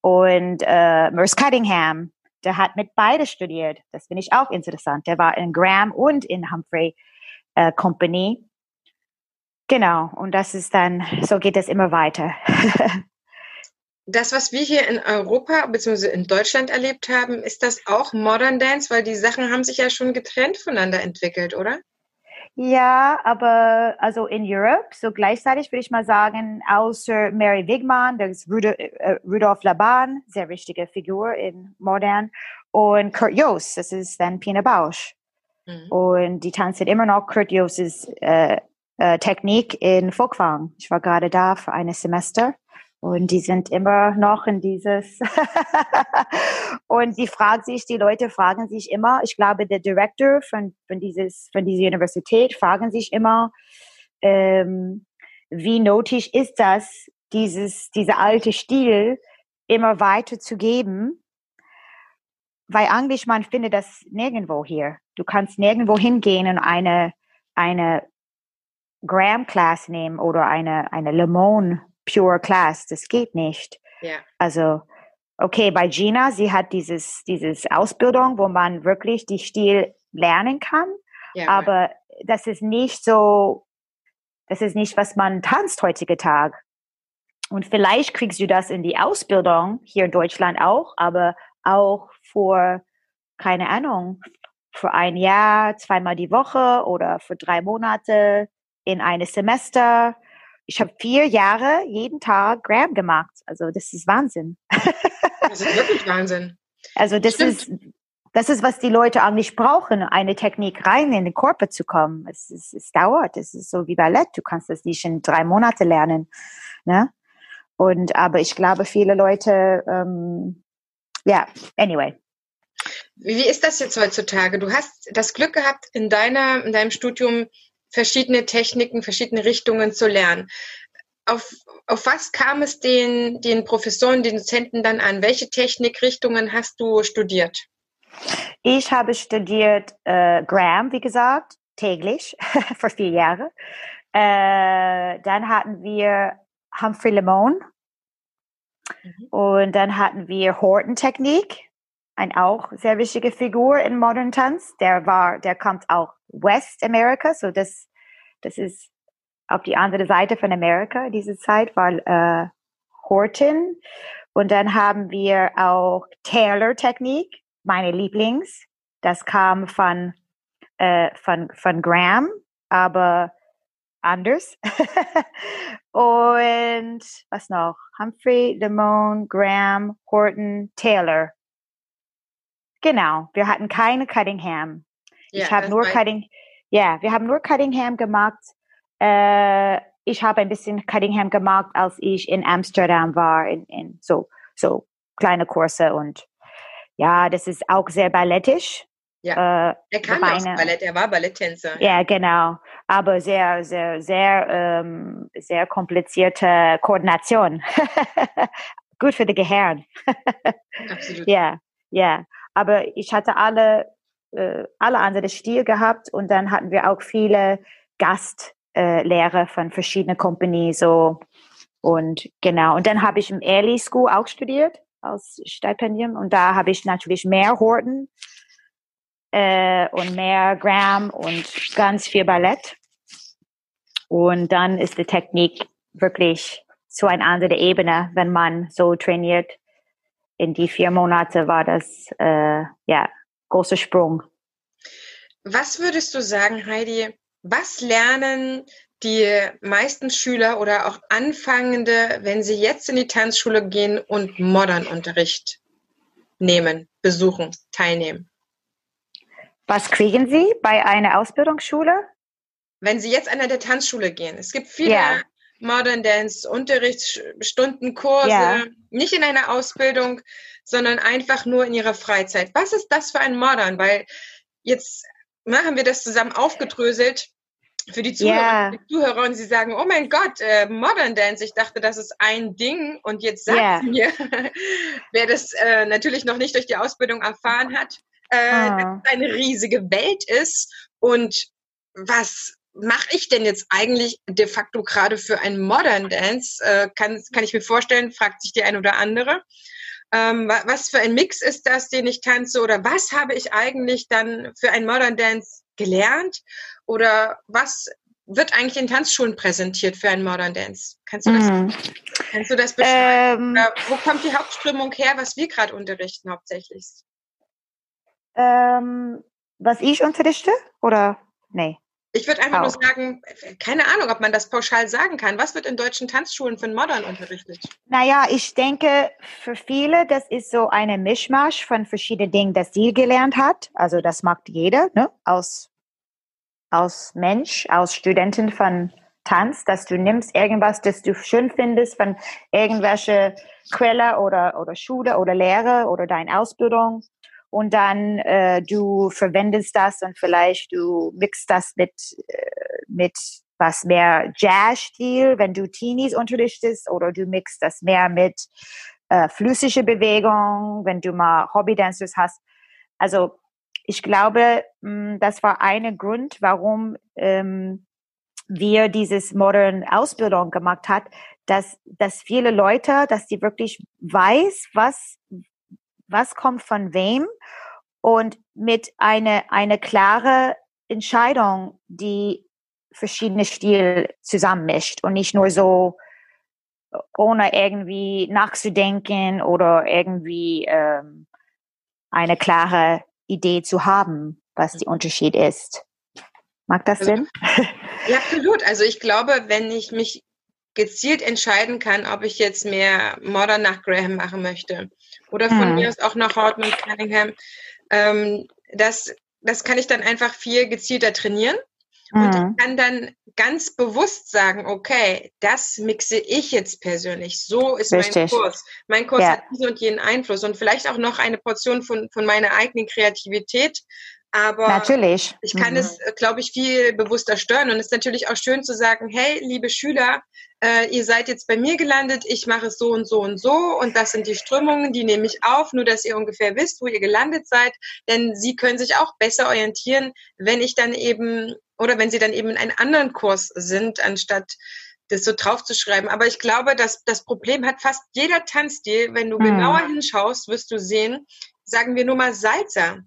und äh, Merce Cunningham, der hat mit beide studiert. Das finde ich auch interessant. Der war in Graham und in Humphrey äh, Company. Genau, und das ist dann, so geht es immer weiter. das, was wir hier in Europa bzw. in Deutschland erlebt haben, ist das auch Modern Dance, weil die Sachen haben sich ja schon getrennt voneinander entwickelt, oder? Ja, aber also in Europe, so gleichzeitig würde ich mal sagen, außer Mary Wigman, das ist Rudolf, äh, Rudolf Laban, sehr wichtige Figur in Modern, und Kurt Jost, das ist dann Pina Bausch. Mhm. Und die tanzen immer noch Kurt Jostes äh, äh, Technik in Folkwang. Ich war gerade da für ein Semester und die sind immer noch in dieses. und die fragen sich, die Leute fragen sich immer, ich glaube, der Director von, von, dieses, von dieser Universität fragen sich immer, ähm, wie nötig ist das, dieses, dieser alte Stil immer weiter zu geben? Weil eigentlich man findet das nirgendwo hier. Du kannst nirgendwo hingehen und eine, eine Graham Class nehmen oder eine, eine Lemon Pure Class. Das geht nicht. Ja. Also, okay, bei Gina, sie hat dieses, dieses Ausbildung, wo man wirklich die Stil lernen kann. Ja, aber das ist nicht so, das ist nicht, was man tanzt heutige Tag. Und vielleicht kriegst du das in die Ausbildung hier in Deutschland auch, aber auch vor, keine Ahnung, für ein Jahr, zweimal die Woche oder für drei Monate in einem Semester ich habe vier Jahre jeden Tag Graham gemacht. Also das ist Wahnsinn. Das ist wirklich Wahnsinn. Also das Stimmt. ist das ist, was die Leute eigentlich brauchen, eine Technik rein in den Körper zu kommen. Es, es, es dauert. Es ist so wie Ballett. Du kannst das nicht in drei Monate lernen. Ne? Und aber ich glaube, viele Leute, ähm, ja, anyway. Wie ist das jetzt heutzutage? Du hast das Glück gehabt, in deiner, in deinem Studium verschiedene Techniken, verschiedene Richtungen zu lernen. Auf, auf was kam es den, den Professoren, den Dozenten dann an? Welche Technikrichtungen hast du studiert? Ich habe studiert äh, Graham, wie gesagt, täglich für vier Jahre. Äh, dann hatten wir Humphrey Lemon mhm. und dann hatten wir Horton-Technik, ein auch sehr wichtige Figur in Modern Tanz. Der war, der kommt auch West America, so das, das ist auf die andere Seite von Amerika. Diese Zeit war äh, Horton. Und dann haben wir auch Taylor-Technik, meine Lieblings. Das kam von, äh, von, von Graham, aber anders. und was noch? Humphrey, Lemon, Graham, Horton, Taylor. Genau, wir hatten keine Cuttingham. Ja, ich habe nur Cutting, Ja, wir haben nur Cuttingham gemacht. Äh, ich habe ein bisschen Cuttingham gemacht, als ich in Amsterdam war, in, in so, so kleine Kurse und ja, das ist auch sehr ballettisch. Ja, äh, er kam aus Ballett, er war Balletttänzer. Ja, genau. Aber sehr, sehr, sehr, ähm, sehr komplizierte Koordination. Gut für das Gehirn. Absolut. Ja, ja. Aber ich hatte alle, äh, alle andere Stil gehabt und dann hatten wir auch viele Gastlehrer äh, von verschiedenen Companies so und genau. Und dann habe ich im Early School auch studiert als Stipendium und da habe ich natürlich mehr Horten äh, und mehr Graham und ganz viel Ballett. Und dann ist die Technik wirklich zu einer anderen Ebene, wenn man so trainiert. In die vier Monate war das äh, ja großer Sprung. Was würdest du sagen, Heidi? Was lernen die meisten Schüler oder auch Anfangende, wenn sie jetzt in die Tanzschule gehen und Modernunterricht nehmen, besuchen, teilnehmen? Was kriegen Sie bei einer Ausbildungsschule? Wenn Sie jetzt an der Tanzschule gehen. Es gibt viele ja. Modern Dance Unterrichtsstunden, Kurse, ja. nicht in einer Ausbildung, sondern einfach nur in Ihrer Freizeit. Was ist das für ein Modern? Weil jetzt machen wir das zusammen aufgedröselt für die Zuhörer, yeah. die Zuhörer und sie sagen, oh mein Gott, äh, Modern Dance, ich dachte, das ist ein Ding und jetzt sagt yeah. mir, wer das äh, natürlich noch nicht durch die Ausbildung erfahren hat, äh, ah. dass es eine riesige Welt ist und was mache ich denn jetzt eigentlich de facto gerade für einen Modern Dance? Äh, kann, kann ich mir vorstellen, fragt sich die ein oder andere. Ähm, was für ein Mix ist das, den ich tanze? Oder was habe ich eigentlich dann für einen Modern Dance gelernt? Oder was wird eigentlich in Tanzschulen präsentiert für einen Modern Dance? Kannst du das, mm. kannst du das beschreiben? Ähm, wo kommt die Hauptströmung her, was wir gerade unterrichten hauptsächlich? Ähm, was ich unterrichte? Oder? Nee. Ich würde einfach Auch. nur sagen, keine Ahnung, ob man das pauschal sagen kann. Was wird in deutschen Tanzschulen von Modern unterrichtet? Naja, ich denke, für viele, das ist so eine Mischmasch von verschiedenen Dingen, das sie gelernt hat. Also das mag jeder, ne? Aus, aus Mensch, aus Studenten von Tanz, dass du nimmst irgendwas, das du schön findest von irgendwelche Quelle oder, oder Schule oder Lehre oder deine Ausbildung und dann äh, du verwendest das und vielleicht du mixst das mit, äh, mit was mehr Jazz-Stil, wenn du Teenies unterrichtest oder du mixst das mehr mit äh, flüssige Bewegung, wenn du mal Hobby-Dancers hast. Also ich glaube, mh, hm, das war ein Grund, warum ähm, wir dieses modern Ausbildung gemacht hat, dass, dass viele Leute, dass die wirklich weiß, was, was kommt von wem und mit eine, eine klare Entscheidung, die verschiedene Stile zusammenmischt und nicht nur so ohne irgendwie nachzudenken oder irgendwie ähm, eine klare Idee zu haben, was der Unterschied ist. Mag das also, Sinn? Ja, absolut. Also ich glaube, wenn ich mich gezielt entscheiden kann, ob ich jetzt mehr Modern nach Graham machen möchte oder von hm. mir aus auch nach Horton und Cunningham. Ähm, das, das kann ich dann einfach viel gezielter trainieren. Und ich hm. kann dann ganz bewusst sagen, okay, das mixe ich jetzt persönlich. So ist Richtig. mein Kurs. Mein Kurs ja. hat diesen und jenen Einfluss und vielleicht auch noch eine Portion von, von meiner eigenen Kreativität aber natürlich. ich kann mhm. es, glaube ich, viel bewusster steuern. Und es ist natürlich auch schön zu sagen, hey, liebe Schüler, äh, ihr seid jetzt bei mir gelandet, ich mache es so und so und so und das sind die Strömungen, die nehme ich auf, nur dass ihr ungefähr wisst, wo ihr gelandet seid. Denn sie können sich auch besser orientieren, wenn ich dann eben oder wenn sie dann eben in einem anderen Kurs sind, anstatt das so draufzuschreiben. Aber ich glaube, dass das Problem hat fast jeder Tanzstil. Wenn du mhm. genauer hinschaust, wirst du sehen, sagen wir nur mal Salzer.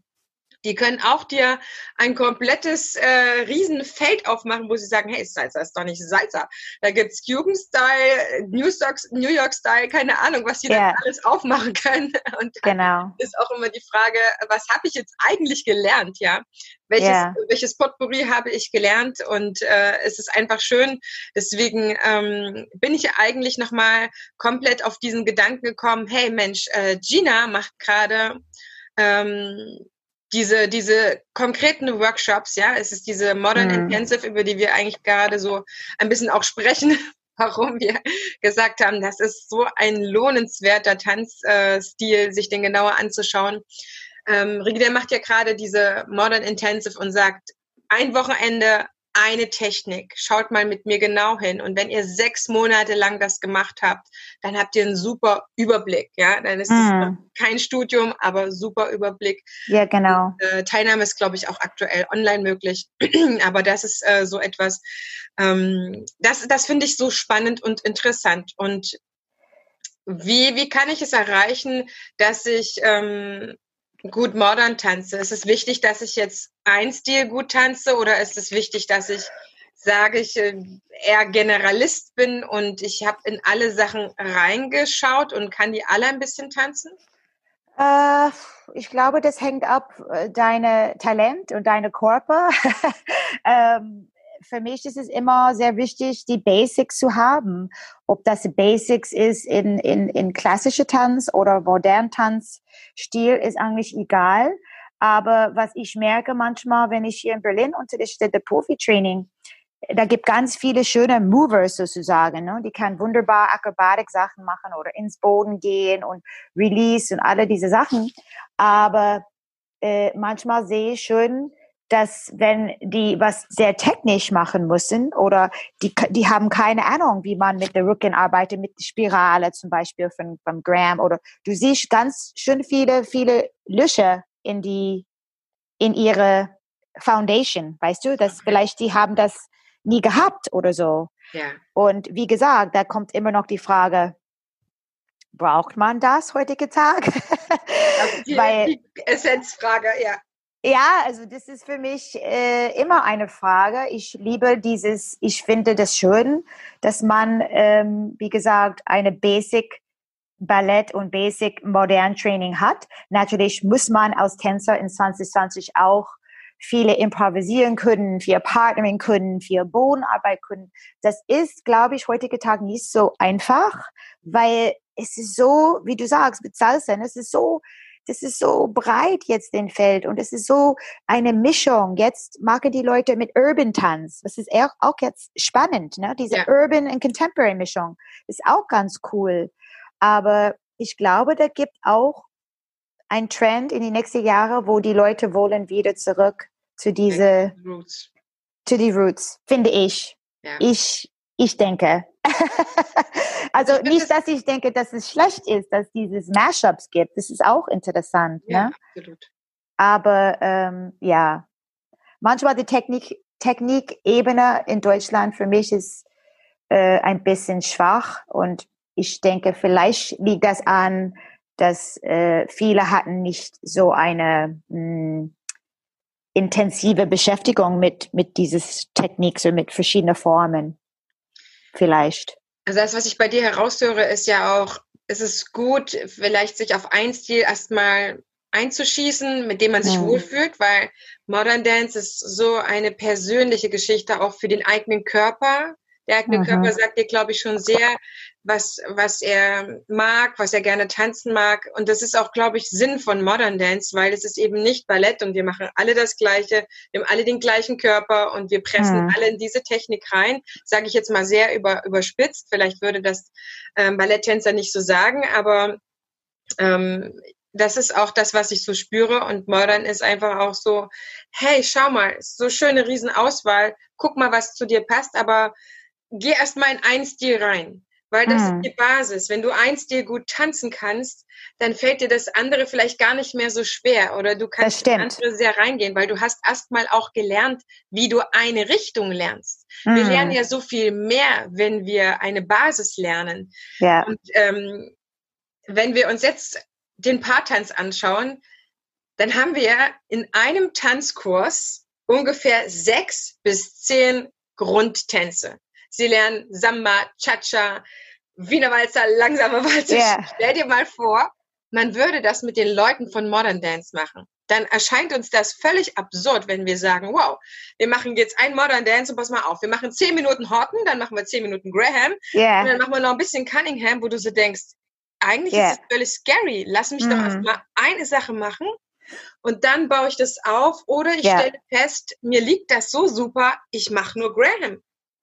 Die können auch dir ein komplettes äh, Riesenfeld aufmachen, wo sie sagen, hey, Salsa ist doch nicht Salsa. Da gibt's Jugendstyle, New York, New York Style, keine Ahnung, was die yeah. da alles aufmachen können. Und genau. ist auch immer die Frage, was habe ich jetzt eigentlich gelernt, ja? Welches, yeah. welches Potpourri habe ich gelernt? Und äh, es ist einfach schön. Deswegen ähm, bin ich eigentlich nochmal komplett auf diesen Gedanken gekommen, hey Mensch, äh, Gina macht gerade ähm, diese, diese konkreten Workshops, ja, es ist diese Modern mhm. Intensive, über die wir eigentlich gerade so ein bisschen auch sprechen, warum wir gesagt haben, das ist so ein lohnenswerter Tanzstil, sich den genauer anzuschauen. Ähm, Rigide macht ja gerade diese Modern Intensive und sagt, ein Wochenende eine Technik. Schaut mal mit mir genau hin. Und wenn ihr sechs Monate lang das gemacht habt, dann habt ihr einen super Überblick. Ja, dann ist mm. es kein Studium, aber super Überblick. Ja, genau. Und, äh, Teilnahme ist, glaube ich, auch aktuell online möglich. aber das ist äh, so etwas, ähm, das, das finde ich so spannend und interessant. Und wie, wie kann ich es erreichen, dass ich ähm, gut modern tanze? Ist es wichtig, dass ich jetzt ein Stil gut tanze oder ist es wichtig, dass ich sage ich äh, eher Generalist bin und ich habe in alle Sachen reingeschaut und kann die alle ein bisschen tanzen? Äh, ich glaube, das hängt ab äh, deine Talent und deine Körper. ähm, für mich ist es immer sehr wichtig, die Basics zu haben. Ob das Basics ist in, in, in klassische Tanz oder modern Tanzstil, ist eigentlich egal. Aber was ich merke manchmal, wenn ich hier in Berlin unterrichte, der Profi-Training, da gibt ganz viele schöne Movers sozusagen. Ne? Die kann wunderbar Akrobatik-Sachen machen oder ins Boden gehen und Release und alle diese Sachen. Aber äh, manchmal sehe ich schon, dass wenn die was sehr technisch machen müssen oder die, die haben keine Ahnung, wie man mit der Rücken arbeitet, mit der Spirale zum Beispiel von, vom Graham oder du siehst ganz schön viele, viele Löcher in die, in ihre Foundation, weißt du, dass vielleicht die haben das nie gehabt oder so. Ja. Und wie gesagt, da kommt immer noch die Frage, braucht man das heutige Tag? Also die, Weil, die Essenzfrage, ja. Ja, also das ist für mich äh, immer eine Frage. Ich liebe dieses, ich finde das schön, dass man, ähm, wie gesagt, eine Basic Ballett und Basic Modern Training hat. Natürlich muss man als Tänzer in 2020 auch viele improvisieren können, viel partnering können, viel Bodenarbeit können. Das ist, glaube ich, heutige Tag nicht so einfach, weil es ist so, wie du sagst, mit Salsa, es ist so das ist so breit jetzt den Feld und es ist so eine Mischung. Jetzt machen die Leute mit Urban Tanz. Das ist auch jetzt spannend, ne? Diese ja. Urban und Contemporary Mischung ist auch ganz cool. Aber ich glaube, da gibt auch ein Trend in die nächsten Jahre, wo die Leute wollen wieder zurück zu diese Roots. zu die Roots, finde ich. Ja. Ich ich denke. also ich nicht, dass ich denke, dass es schlecht ist, dass dieses Mashups gibt. Das ist auch interessant. Ja, ne? absolut. Aber ähm, ja, manchmal die Technik, Technikebene in Deutschland für mich ist äh, ein bisschen schwach und ich denke, vielleicht liegt das an, dass äh, viele hatten nicht so eine mh, hm, intensive Beschäftigung mit mit dieses Technik, so mit verschiedenen Formen vielleicht. Also das, was ich bei dir heraushöre, ist ja auch, es ist gut, vielleicht sich auf ein Stil erstmal einzuschießen, mit dem man sich mhm. wohlfühlt, weil Modern Dance ist so eine persönliche Geschichte auch für den eigenen Körper. Der eigene mhm. Körper sagt dir, glaube ich, schon sehr, was, was er mag, was er gerne tanzen mag. Und das ist auch, glaube ich, Sinn von Modern Dance, weil es ist eben nicht Ballett und wir machen alle das Gleiche, wir haben alle den gleichen Körper und wir pressen mhm. alle in diese Technik rein. Sage ich jetzt mal sehr über, überspitzt. Vielleicht würde das ähm, Balletttänzer nicht so sagen, aber ähm, das ist auch das, was ich so spüre. Und Modern ist einfach auch so, hey, schau mal, so schöne Riesenauswahl, guck mal, was zu dir passt, aber geh erst mal in einen Stil rein. Weil das hm. ist die Basis. Wenn du ein Stil gut tanzen kannst, dann fällt dir das andere vielleicht gar nicht mehr so schwer oder du kannst in andere sehr reingehen, weil du hast erstmal auch gelernt, wie du eine Richtung lernst. Hm. Wir lernen ja so viel mehr, wenn wir eine Basis lernen. Ja. Und ähm, wenn wir uns jetzt den Paartanz anschauen, dann haben wir in einem Tanzkurs ungefähr sechs bis zehn Grundtänze. Sie lernen Samba, Cha-Cha, Wiener Walzer, langsame Walzer. Yeah. Stell dir mal vor, man würde das mit den Leuten von Modern Dance machen. Dann erscheint uns das völlig absurd, wenn wir sagen, wow, wir machen jetzt ein Modern Dance und pass mal auf, wir machen zehn Minuten Horton, dann machen wir zehn Minuten Graham yeah. und dann machen wir noch ein bisschen Cunningham, wo du so denkst, eigentlich yeah. ist es völlig scary. Lass mich mm. doch erstmal eine Sache machen und dann baue ich das auf oder ich Ja. stelle fest, mir liegt das so super, ich mache nur Graham.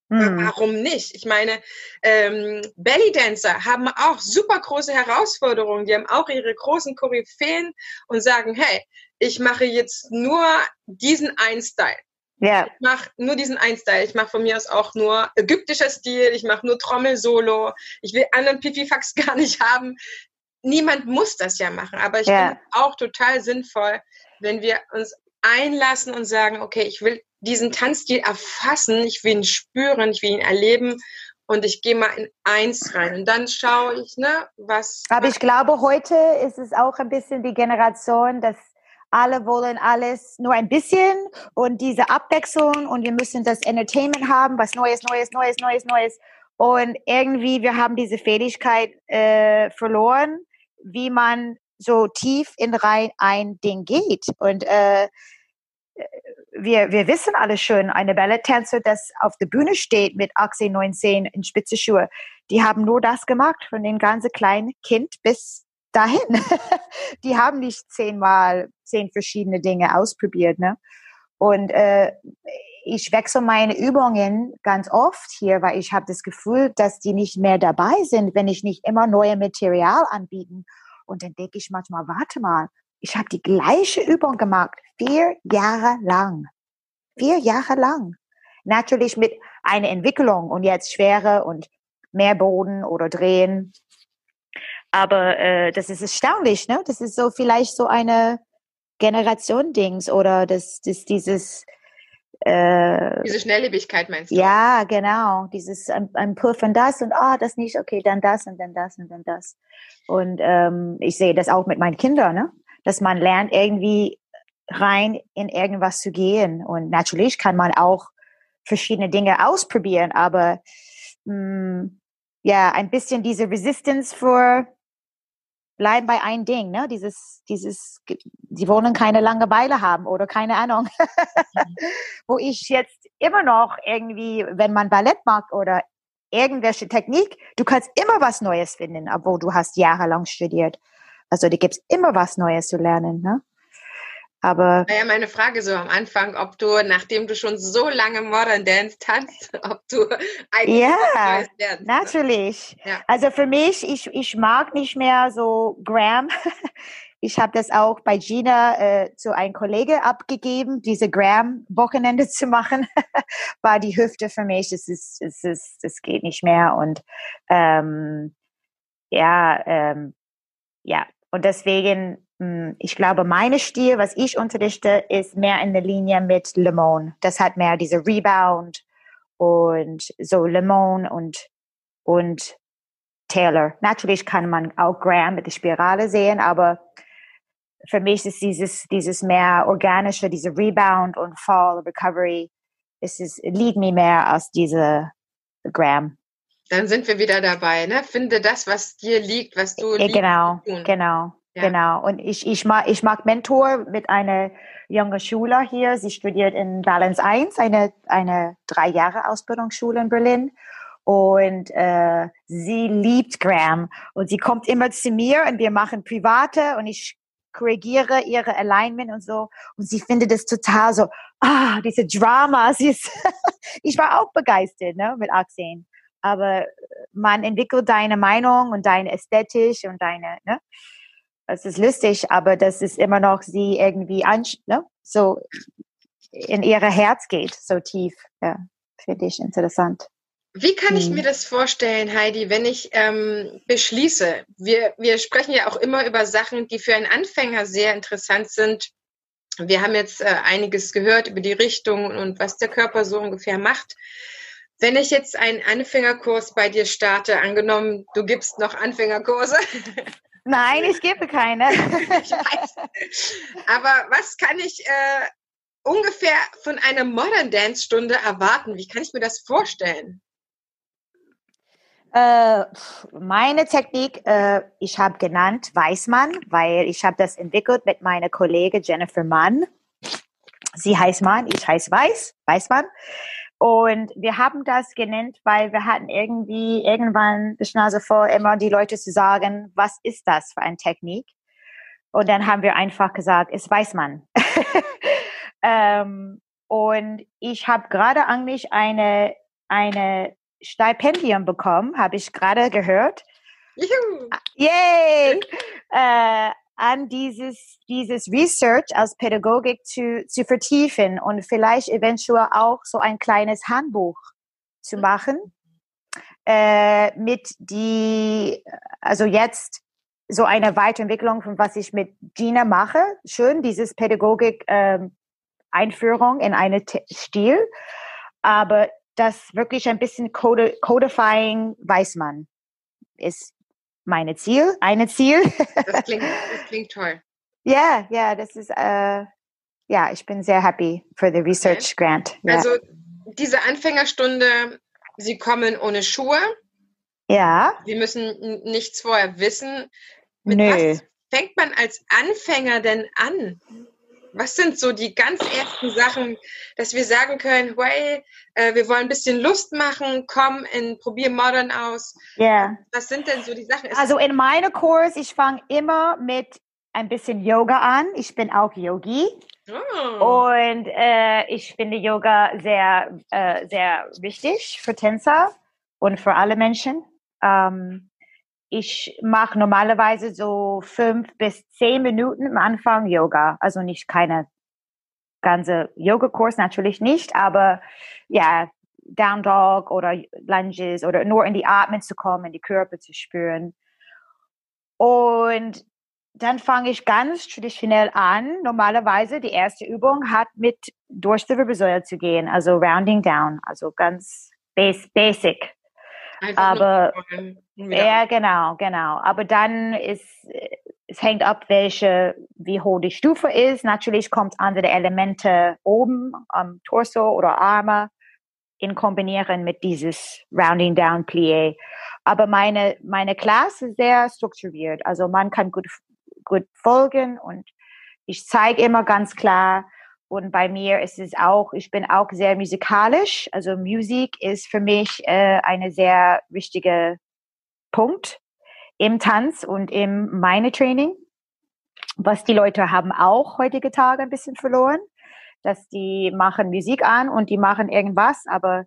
Hm. Warum nicht? Ich meine, ähm, Bellydancer haben auch super große Herausforderungen. Die haben auch ihre großen Koryphäen und sagen, hey, ich mache jetzt nur diesen einen Style. Ja, Ich mache nur diesen einen Style. Ich mache von mir aus auch nur ägyptischer Stil. Ich mache nur Trommel-Solo. Ich will anderen Pipifax gar nicht haben. Niemand muss das ja machen, aber ich Ja. finde es auch total sinnvoll, wenn wir uns einlassen und sagen, okay, ich will diesen Tanzstil erfassen, ich will ihn spüren, ich will ihn erleben und ich gehe mal in eins rein und dann schaue ich, ne, was. aber ich glaube, heute ist es auch ein bisschen die Generation, dass alle wollen alles nur ein bisschen und diese Abwechslung und wir müssen das Entertainment haben, was Neues, Neues, Neues, Neues, Neues. Und irgendwie, wir haben diese Fähigkeit äh, verloren, wie man so tief in rein ein Ding geht. Und äh, wir, wir wissen alle schon, eine Balletttänzer, das auf der Bühne steht mit 18, 19 in spitze Schuhe, die haben nur das gemacht, von den ganzen kleinen Kind bis dahin. die haben nicht zehnmal zehn verschiedene Dinge ausprobiert. Ne? Und äh, ich wechsle meine Übungen ganz oft hier, weil ich habe das Gefühl, dass die nicht mehr dabei sind, wenn ich nicht immer neue Material anbieten. Und dann denke ich manchmal, warte mal, ich habe die gleiche Übung gemacht, vier Jahre lang. Vier Jahre lang. Natürlich mit einer Entwicklung und jetzt Schwere und mehr Boden oder Drehen. Aber äh, das ist erstaunlich, ne? Das ist so vielleicht so eine Generation-Dings oder das, das dieses äh, Diese Schnelllebigkeit meinst du? ja, genau. Dieses ein, ein Puff von das und ah, das nicht, okay, dann das und dann das und dann das. Und ähm, ich sehe das auch mit meinen Kindern, ne? Dass man lernt, irgendwie rein in irgendwas zu gehen. Und natürlich kann man auch verschiedene Dinge ausprobieren, aber mh, ja, ein bisschen diese Resistance für bleiben bei ein Ding, ne? Dieses, dieses, die wollen keine Langeweile haben oder keine Ahnung. Wo ich jetzt immer noch irgendwie, wenn man Ballett mag oder irgendwelche Technik, du kannst immer was Neues finden, obwohl du hast jahrelang studiert. Also da gibt's immer was Neues zu lernen, ne? Aber Naja, meine Frage so am Anfang, ob du, nachdem du schon so lange Modern Dance tanzt, ob du eigentlich Ja, was Neues lernst. ne? Natürlich. Ja. Also für mich, ich, ich mag nicht mehr so Graham. Ich habe das auch bei Gina äh, zu einem Kollege abgegeben, diese Graham-Wochenende zu machen. War die Hüfte für mich, das ist, das ist, das geht nicht mehr. Und ähm, ja, ähm, ja. Und deswegen, mh, ich glaube, meine Stil, was ich unterrichte, ist mehr in der Linie mit Le Monde. Das hat mehr diese Rebound und so Le Monde und und Taylor. Natürlich kann man auch Graham mit der Spirale sehen, aber für mich ist dieses, dieses mehr organische, diese Rebound und Fall Recovery, es ist, liegt mir mehr als diese Graham. Dann sind wir wieder dabei, ne? Finde das, was dir liegt, was du Ja, liebst genau, genau, Ja. genau. Und ich, ich mag, ich mag Mentor mit einer jungen Schüler hier. Sie studiert in Balance 1, eine, eine drei Jahre Ausbildungsschule in Berlin. Und äh, sie liebt Graham. Und sie kommt immer zu mir und wir machen private und ich korrigiere ihre Alignment und so. Und sie findet es total so, ah, diese Drama. Sie ist ich war auch begeistert, ne, mit 18. Aber man entwickelt deine Meinung und deine Ästhetisch und deine, ne? Es ist lustig, aber das ist immer noch sie irgendwie an, ne? so in ihr Herz geht, so tief. Ja, finde ich interessant. Wie kann ich Hm. mir das vorstellen, Heidi, wenn ich ähm, beschließe? Wir, wir sprechen ja auch immer über Sachen, die für einen Anfänger sehr interessant sind. Wir haben jetzt äh, einiges gehört über die Richtung und was der Körper so ungefähr macht. Wenn ich jetzt einen Anfängerkurs bei dir starte, angenommen, du gibst noch Anfängerkurse, Nein, ich gebe keine. ich weiß. Aber was kann ich äh, ungefähr von einer Modern Dance Stunde erwarten? Wie kann ich mir das vorstellen? Äh, meine Technik, äh, ich habe genannt Weißmann, weil ich habe das entwickelt mit meiner Kollegin Jennifer Mann. Sie heißt Mann, ich heiße Weiß, Weißmann. Und wir haben das genannt, weil wir hatten irgendwie irgendwann die Schnauze vor, immer die Leute zu sagen, was ist das für eine Technik? Und dann haben wir einfach gesagt, es weiß man. ähm, und ich habe gerade eigentlich eine, eine Stipendium bekommen, habe ich gerade gehört. Juhu. Yay! äh, an dieses, dieses Research als Pädagogik zu, zu vertiefen und vielleicht eventuell auch so ein kleines Handbuch zu machen, äh, mit die, also jetzt so eine Weiterentwicklung von was ich mit Gina mache. Schön, dieses Pädagogik ähm, Einführung in einen Stil, aber das wirklich ein bisschen Code, Codifying weiß man, ist meine Ziel, eine Ziel. Das klingt, das klingt toll. Ja, ja, das ist, äh, ja, ich bin sehr happy für the Research okay. Grant. Yeah. Also diese Anfängerstunde, Sie kommen ohne Schuhe. Ja. Sie müssen nichts vorher wissen. Mit Nö. was fängt man als Anfänger denn an? Was sind so die ganz ersten Sachen, dass wir sagen können, hey, äh, wir wollen ein bisschen Lust machen, komm in probier Modern aus. Ja. Yeah. Was sind denn so die Sachen? Ist also in meinem Kurs, ich fange immer mit ein bisschen Yoga an. Ich bin auch Yogi. Oh. Und äh, ich finde Yoga sehr, äh, sehr wichtig für Tänzer und für alle Menschen. Ähm, ich mache normalerweise so fünf bis zehn Minuten am Anfang Yoga. Also nicht keine ganze Yoga-Kurs, natürlich nicht, aber ja, Down Dog oder Lunges oder nur in die Atmen zu kommen, in die Körper zu spüren. Und dann fange ich ganz traditionell an. Normalerweise die erste Übung hat mit durch die Wirbelsäule zu gehen, also Rounding Down, also ganz basic. Einfach aber ja, genau, genau. Aber dann ist es hängt ab, welche, wie hoch die Stufe ist. Natürlich kommt andere Elemente oben am Torso oder Arme in kombinieren mit dieses Rounding Down Plié. Aber meine, meine Klasse ist sehr strukturiert. Also man kann gut, gut folgen und ich zeige immer ganz klar, und bei mir ist es auch, ich bin auch sehr musikalisch. Also Musik ist für mich äh, eine sehr wichtige Punkt im Tanz und im meine Training. Was die Leute haben auch heutige Tage ein bisschen verloren, dass die machen Musik an und die machen irgendwas, aber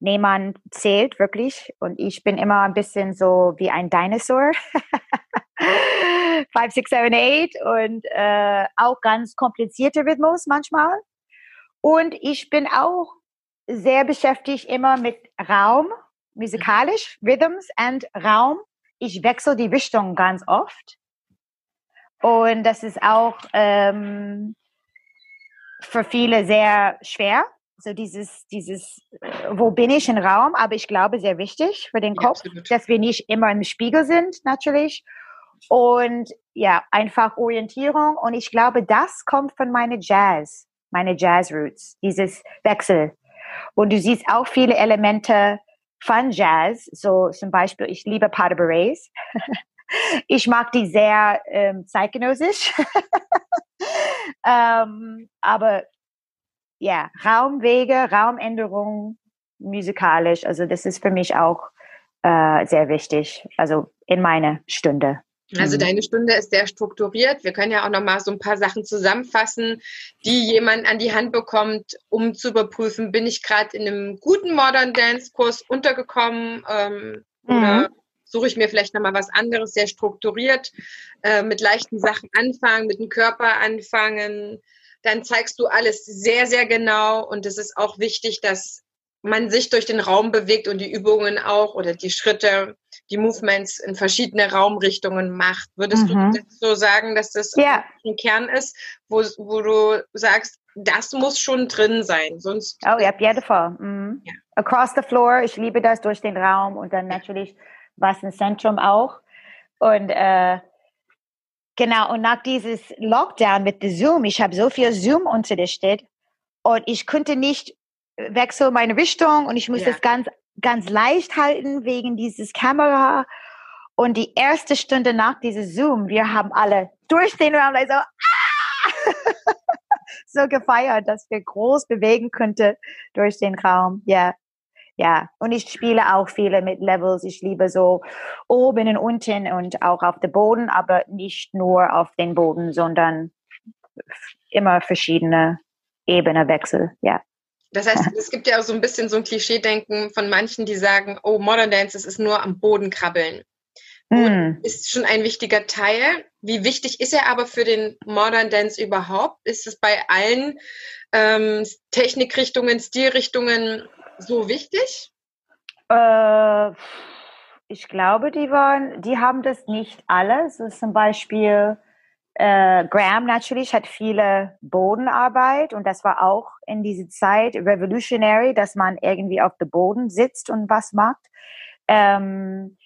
niemand zählt wirklich. Und ich bin immer ein bisschen so wie ein Dinosaur. 5, 6, 7, 8 und äh, auch ganz komplizierte Rhythmus manchmal. Und ich bin auch sehr beschäftigt immer mit Raum, musikalisch, Rhythms and Raum. Ich wechsle die Richtung ganz oft. Und das ist auch ähm, für viele sehr schwer. So dieses, dieses, wo bin ich im Raum? Aber ich glaube, sehr wichtig für den Kopf, ja, dass wir nicht immer im Spiegel sind, natürlich. Und ja, einfach Orientierung. Und ich glaube, das kommt von meiner Jazz, meine Jazz-Roots, dieses Wechsel. Und du siehst auch viele Elemente von Jazz. So zum Beispiel, ich liebe Pas ich mag die sehr ähm, zeitgenössisch. ähm, aber ja, Raumwege, Raumänderungen musikalisch. Also das ist für mich auch äh, sehr wichtig. Also in meiner Stunde. Also mhm. deine Stunde ist sehr strukturiert. Wir können ja auch noch mal so ein paar Sachen zusammenfassen, die jemand an die Hand bekommt, um zu überprüfen, bin ich gerade in einem guten Modern Dance Kurs untergekommen ähm, mhm. oder suche ich mir vielleicht noch mal was anderes, sehr strukturiert, äh, mit leichten Sachen anfangen, mit dem Körper anfangen. Dann zeigst du alles sehr, sehr genau und es ist auch wichtig, dass man sich durch den Raum bewegt und die Übungen auch oder die Schritte, die Movements in verschiedene Raumrichtungen macht. Würdest mhm. du so sagen, dass das ja. ein Kern ist, wo, wo du sagst, das muss schon drin sein, sonst. Oh ja, beautiful. Mhm. Ja. Across the floor, ich liebe das durch den Raum und dann natürlich was im Zentrum auch. Und äh, genau, und nach dieses Lockdown mit dem Zoom, ich habe so viel Zoom unterrichtet und ich konnte nicht wechsle meine Richtung und ich muss ja. das ganz, ganz leicht halten wegen dieses Kamera. Und die erste Stunde nach diesem Zoom, wir haben alle durch den Raum so, ah! so gefeiert, dass wir groß bewegen könnte durch den Raum. Ja. ja. Und ich spiele auch viele mit Levels. Ich liebe so oben und unten und auch auf dem Boden, aber nicht nur auf den Boden, sondern immer verschiedene Ebenenwechsel, ja. Das heißt, es gibt ja auch so ein bisschen so ein Klischee-Denken von manchen, die sagen, oh, Modern Dance, das ist nur am Boden krabbeln. Mm. Ist schon ein wichtiger Teil. Wie wichtig ist er aber für den Modern Dance überhaupt? Ist es bei allen ähm, Technikrichtungen, Stilrichtungen so wichtig? Äh, ich glaube, die waren, die haben das nicht alle. So zum Beispiel äh, Graham natürlich hat viele Bodenarbeit und das war auch in dieser Zeit revolutionary, dass man irgendwie auf dem Boden sitzt und was macht. Ähm,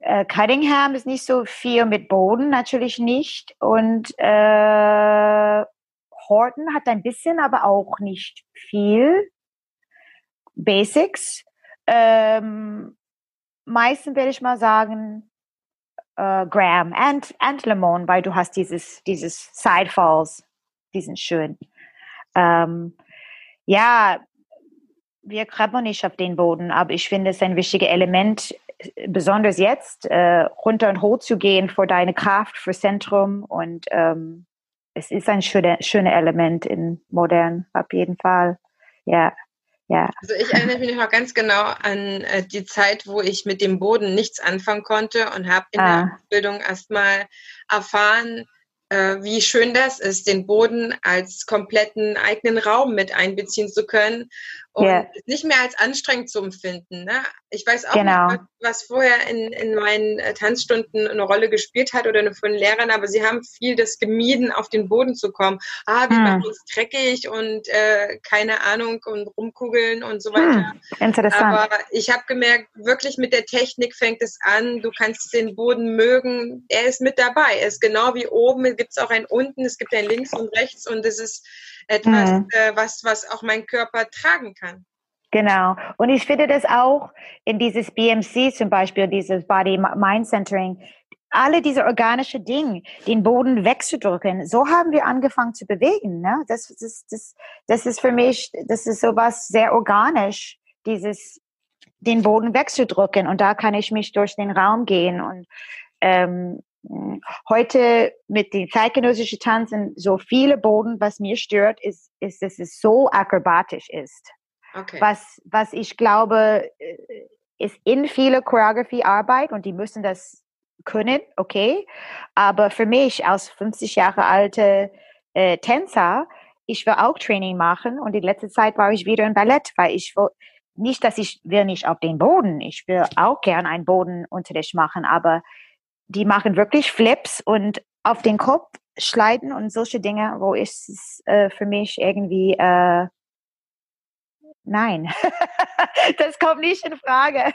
äh, Cunningham ist nicht so viel mit Boden, natürlich nicht. Und äh, Horton hat ein bisschen, aber auch nicht viel. Basics. Ähm, meistens werde ich mal sagen, äh, Graham and, and Lemon, weil du hast dieses, dieses Sidefalls, diesen schön. Ähm, ja, wir krabbeln nicht auf den Boden, aber ich finde es ein wichtiges Element, besonders jetzt, äh, runter und hoch zu gehen für deine Kraft, für Zentrum und ähm, es ist ein schönes schöne Element in modern, auf jeden Fall. Ja. Ja. Also ich erinnere mich noch ganz genau an äh, die Zeit, wo ich mit dem Boden nichts anfangen konnte und habe in ah. der Ausbildung erstmal erfahren, äh, wie schön das ist, den Boden als kompletten eigenen Raum mit einbeziehen zu können und yeah. nicht mehr als anstrengend zu empfinden. Ne? Ich weiß auch genau. nicht, was vorher in, in meinen äh, Tanzstunden eine Rolle gespielt hat oder von Lehrern, aber sie haben viel das gemieden, auf den Boden zu kommen. Ah, wir hm. machen uns dreckig und äh, keine Ahnung und rumkugeln und so weiter. Hm. Interessant. Aber ich habe gemerkt, wirklich mit der Technik fängt es an. Du kannst den Boden mögen. Er ist mit dabei. Er ist genau wie oben. Gibt es auch ein unten. Es gibt ein links und rechts und es ist etwas, mhm. äh, was, was auch mein Körper tragen kann. Genau. Und ich finde das auch in dieses BMC zum Beispiel, dieses Body Mind Centering, alle diese organischen Dinge, den Boden wegzudrücken, so haben wir angefangen zu bewegen. Ne? Das, das, das, das ist für mich, das ist sowas sehr organisch, dieses den Boden wegzudrücken und da kann ich mich durch den Raum gehen und ähm, Heute mit den zeitgenössischen Tanzen so viele Boden, was mir stört, ist, ist, dass es so akrobatisch ist. Okay. Was, was ich glaube, äh, ist in viele Choreografie-Arbeit und die müssen das können, okay. Aber für mich als 50 Jahre alte äh, Tänzer, ich will auch Training machen und in letzter Zeit war ich wieder im Ballett, weil ich will, nicht, dass ich will nicht auf den Boden, ich will auch gern einen Bodenunterricht machen, aber die machen wirklich Flips und auf den Kopf schleiten und solche Dinge, wo ist es äh, für mich irgendwie äh, nein, das kommt nicht in Frage.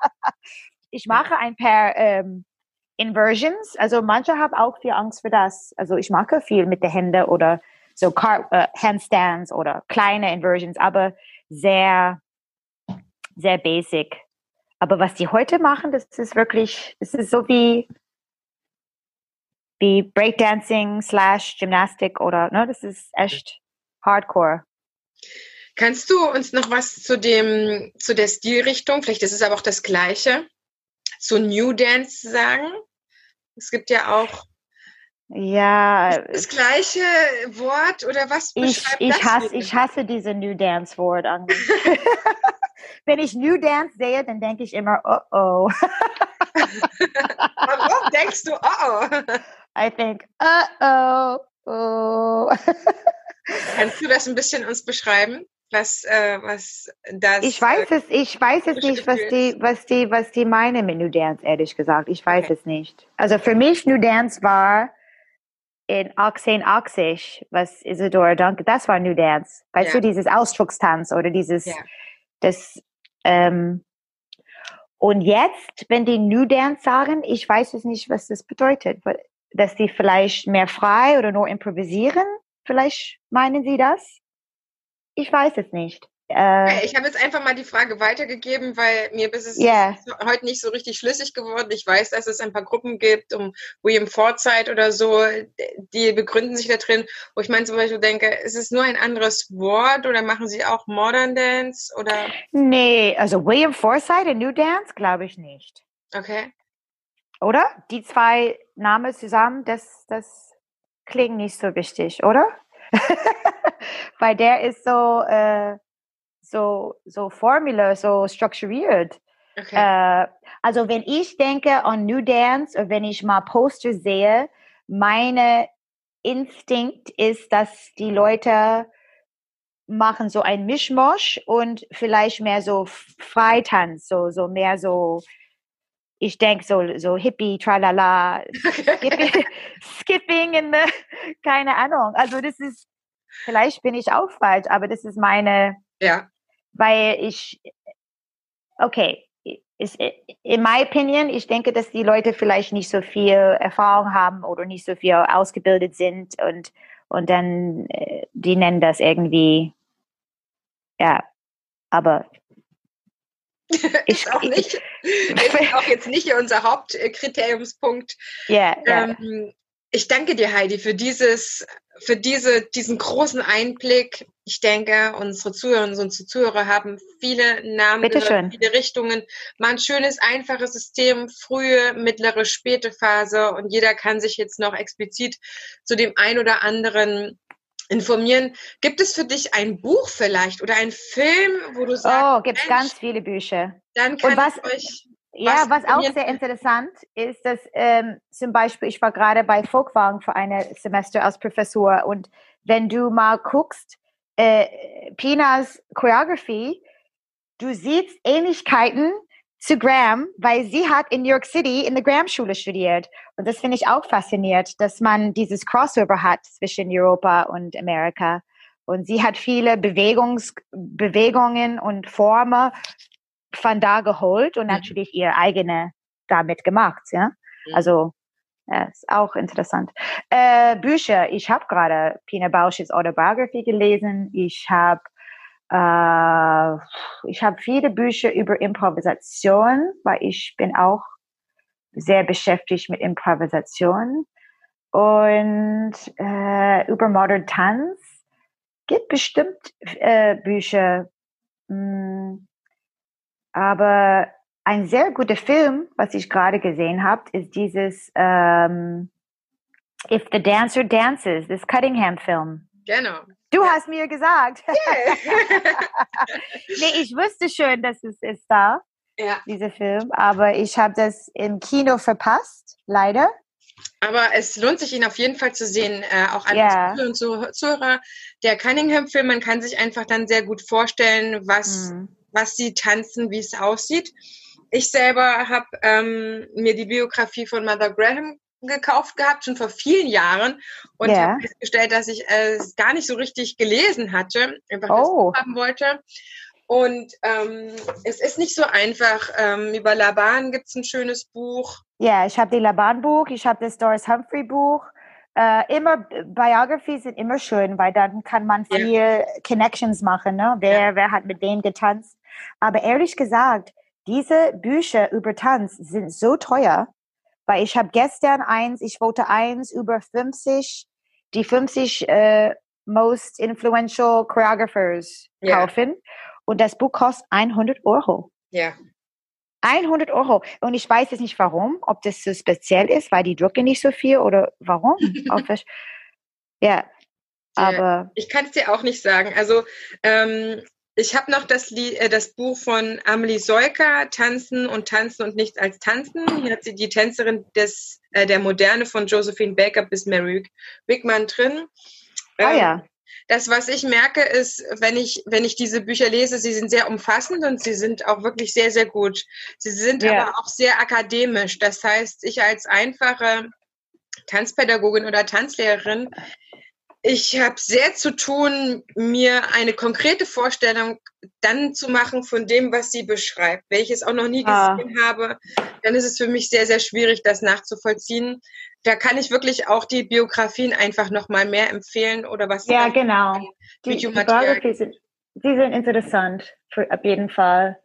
ich mache ein paar ähm, Inversions, also manche haben auch viel Angst für das. Also ich mache viel mit den Händen oder so Car äh, Handstands oder kleine Inversions, aber sehr, sehr basic. Aber was die heute machen, das ist wirklich, das ist so wie, wie Breakdancing slash Gymnastik oder, ne, das ist echt hardcore. Kannst du uns noch was zu dem, zu der Stilrichtung, vielleicht ist es aber auch das Gleiche, zu New Dance sagen? Es gibt ja auch ja. Das gleiche Wort oder was beschreibt ich, ich das? Hasse, ich hasse diese New Dance Wort. Wenn ich New Dance sehe, dann denke ich immer, oh oh. Warum denkst du, oh oh? I think, oh oh, oh. Kannst du das ein bisschen uns beschreiben? Was, äh, was das. Ich weiß äh, es, ich weiß es nicht, was die, was die, was die meinen mit New Dance, ehrlich gesagt. Ich weiß okay. es nicht. Also für mich New Dance war, in 1880, was Isadora Duncan, das war New Dance. Weißt ja. du, dieses Ausdruckstanz oder dieses, ja. Das, ähm, und jetzt, wenn die New Dance sagen, ich weiß es nicht, was das bedeutet, dass die vielleicht mehr frei oder nur improvisieren, vielleicht meinen sie das? Ich weiß es nicht. Äh, ich habe jetzt einfach mal die Frage weitergegeben, weil mir bis es yeah. heute nicht so richtig schlüssig geworden. Ich weiß, dass es ein paar Gruppen gibt, um William Forsythe oder so, die begründen sich da drin, wo ich meine zum Beispiel denke, ist es nur ein anderes Wort oder machen sie auch Modern Dance oder? Nee, also William Forsythe und New Dance glaube ich nicht. Okay. Oder? Die zwei Namen zusammen, das, das klingt nicht so wichtig, oder? Weil der ist so, äh, so, so Formula, so strukturiert. Okay. Äh, also wenn ich denke an New Dance oder wenn ich mal Poster sehe, meine Instinkt ist, dass die Leute machen so ein Mischmosch und vielleicht mehr so Freitanz, so, so mehr so, ich denke so, so Hippie, tralala, skipping, skipping in the, keine Ahnung. Also das ist, vielleicht bin ich auch falsch, aber das ist meine, ja weil ich, okay, ist, in my opinion, ich denke, dass die Leute vielleicht nicht so viel Erfahrung haben oder nicht so viel ausgebildet sind und, und dann, äh, die nennen das irgendwie, ja, aber ich auch nicht, ist auch jetzt nicht unser Hauptkriteriumspunkt. Ja, yeah, ähm, ich danke dir, Heidi, für dieses, für diese, diesen großen Einblick. Ich denke, unsere Zuhörerinnen und Zuhörer haben viele Namen, gehört, viele Richtungen. Mal ein schönes, einfaches System, frühe, mittlere, späte Phase. Und jeder kann sich jetzt noch explizit zu dem ein oder anderen informieren. Gibt es für dich ein Buch vielleicht oder ein Film, wo du sagst, oh, gibt ganz viele Bücher. Dann kann und was, ich euch ja, was auch sehr interessant ist, dass ähm, zum Beispiel, ich war gerade bei Folkwagen für ein Semester als Professor und wenn du mal guckst, äh, Pinas Choreography, du siehst Ähnlichkeiten zu Graham, weil sie hat in New York City in der Graham-Schule studiert. Und das finde ich auch faszinierend, dass man dieses Crossover hat zwischen Europa und Amerika. Und sie hat viele Bewegungs Bewegungen und Formen von da geholt und mhm. natürlich ihr eigene damit gemacht, ja. Mhm. Also ja, ist auch interessant. Äh, Bücher, ich habe gerade Pina Bausch's Autobiography gelesen. Ich habe äh, ich habe viele Bücher über Improvisation, weil ich bin auch sehr beschäftigt mit Improvisation und äh, über Modern Tanz gibt bestimmt äh, Bücher. Mh, hm, aber ein sehr guter Film, was ich gerade gesehen habe, ist dieses ähm, If the Dancer Dances, das Cuttingham-Film. Genau. Du ja. hast mir gesagt. Yeah. nee, ich wusste schon, dass es ist da, ja. dieser Film, aber ich habe das im Kino verpasst, leider. Aber es lohnt sich, ihn auf jeden Fall zu sehen, äh, auch an yeah. und Zuhörer. Der Cunningham-Film, man kann sich einfach dann sehr gut vorstellen, was mm was sie tanzen, wie es aussieht. Ich selber habe ähm, mir die Biografie von Mother Graham gekauft gehabt, schon vor vielen Jahren und yeah. habe festgestellt, dass ich es gar nicht so richtig gelesen hatte, einfach oh. das haben wollte. Und ähm, es ist nicht so einfach. Ähm, über Laban gibt es ein schönes Buch. Ja, yeah, ich habe die Laban-Buch, ich habe das Doris Humphrey-Buch. Äh, immer Biographies sind immer schön, weil dann kann man viel ja. Connections machen. Ne? Wer, ja. wer hat mit wem getanzt? Aber ehrlich gesagt, diese Bücher über Tanz sind so teuer, weil ich habe gestern eins, ich wollte eins über 50, die 50 äh, most influential choreographers ja. kaufen und das Buch kostet 100 Euro. Ja. 100 Euro. Und ich weiß jetzt nicht warum, ob das so speziell ist, weil die drucken nicht so viel oder warum. ja, aber. Ich kann es dir auch nicht sagen. Also, ähm, ich habe noch das, Lied, äh, das Buch von Amelie Seuker, Tanzen und Tanzen und nichts als Tanzen. Hier hat sie die Tänzerin des, äh, der Moderne von Josephine Baker bis Mary Wigman drin. Ah ähm, ja. Das, was ich merke, ist, wenn ich, wenn ich diese Bücher lese, sie sind sehr umfassend und sie sind auch wirklich sehr, sehr gut. Sie sind ja. aber auch sehr akademisch. Das heißt, ich als einfache Tanzpädagogin oder Tanzlehrerin ich habe sehr zu tun, mir eine konkrete Vorstellung dann zu machen von dem, was sie beschreibt. Wenn ich es auch noch nie ah. gesehen habe, dann ist es für mich sehr, sehr schwierig, das nachzuvollziehen. Da kann ich wirklich auch die Biografien einfach noch mal mehr empfehlen oder was. Ja, genau. Die, die Biografien sind, die sind interessant, für, auf jeden Fall.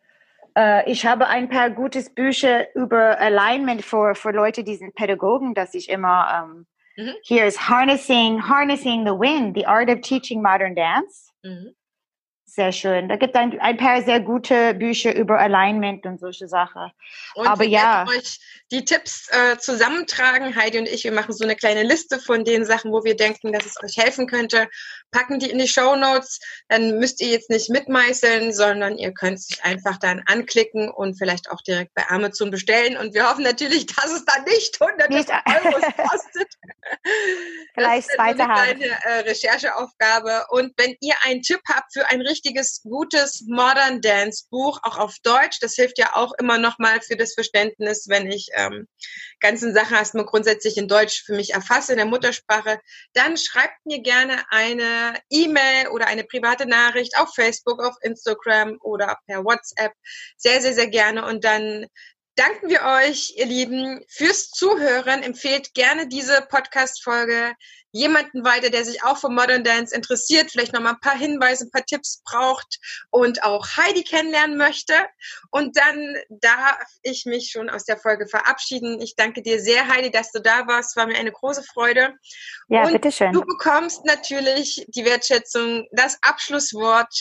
Äh, ich habe ein paar gutes Bücher über Alignment für, für Leute, die sind Pädagogen, dass ich immer, ähm, mhm. hier ist Harnessing, Harnessing the Wind, The Art of Teaching Modern Dance. Mhm. Sehr schön. Da gibt es ein, ein paar sehr gute Bücher über Alignment und solche Sachen. Und Aber ja. euch die Tipps äh, zusammentragen. Heidi und ich, wir machen so eine kleine Liste von den Sachen, wo wir denken, dass es euch helfen könnte. Packen die in die Show Notes. Dann müsst ihr jetzt nicht mitmeißeln, sondern ihr könnt sich einfach dann anklicken und vielleicht auch direkt bei Amazon bestellen. Und wir hoffen natürlich, dass es dann nicht hunderte nicht. Euros kostet. vielleicht zweite Hand. eine kleine äh, Rechercheaufgabe. Und wenn ihr einen Tipp habt für ein richtiges, gutes Modern Dance Buch, auch auf Deutsch, das hilft ja auch immer nochmal für das Verständnis, wenn ich ähm, ganzen Sachen erstmal grundsätzlich in Deutsch für mich erfasse, in der Muttersprache, dann schreibt mir gerne eine E-Mail oder eine private Nachricht auf Facebook, auf Instagram oder per WhatsApp. Sehr, sehr, sehr gerne. Und dann danken wir euch, ihr Lieben, fürs Zuhören. Empfehlt gerne diese Podcast-Folge jemanden weiter, der sich auch für Modern Dance interessiert, vielleicht noch mal ein paar Hinweise, ein paar Tipps braucht und auch Heidi kennenlernen möchte. Und dann darf ich mich schon aus der Folge verabschieden. Ich danke dir sehr, Heidi, dass du da warst. War mir eine große Freude. Ja, und bitteschön. Du bekommst natürlich die Wertschätzung, das Abschlusswort.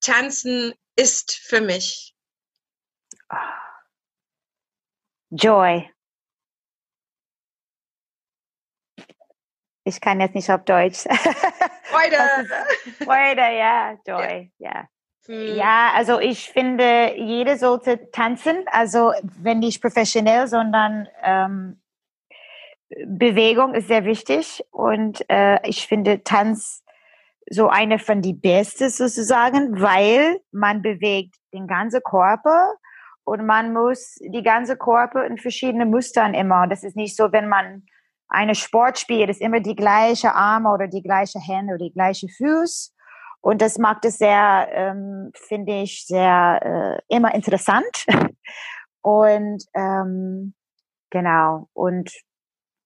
Tanzen ist für mich. Joy. ich kann jetzt nicht auf Deutsch. Freude. Freude, ja, Joy, ja. ja. Hm. Ja, also ich finde, jeder sollte tanzen, also wenn nicht professionell, sondern ähm, Bewegung ist sehr wichtig und äh, ich finde Tanz so eine von die besten sozusagen, weil man bewegt den ganzen Körper und man muss die ganze Körper in verschiedene Mustern immer. Das ist nicht so, wenn man eine Sport spielt, ist immer die gleiche Arme oder die gleiche Hände oder die gleiche Fuß. Und das macht es sehr, ähm, finde ich, sehr äh, immer interessant. Und ähm, genau. Und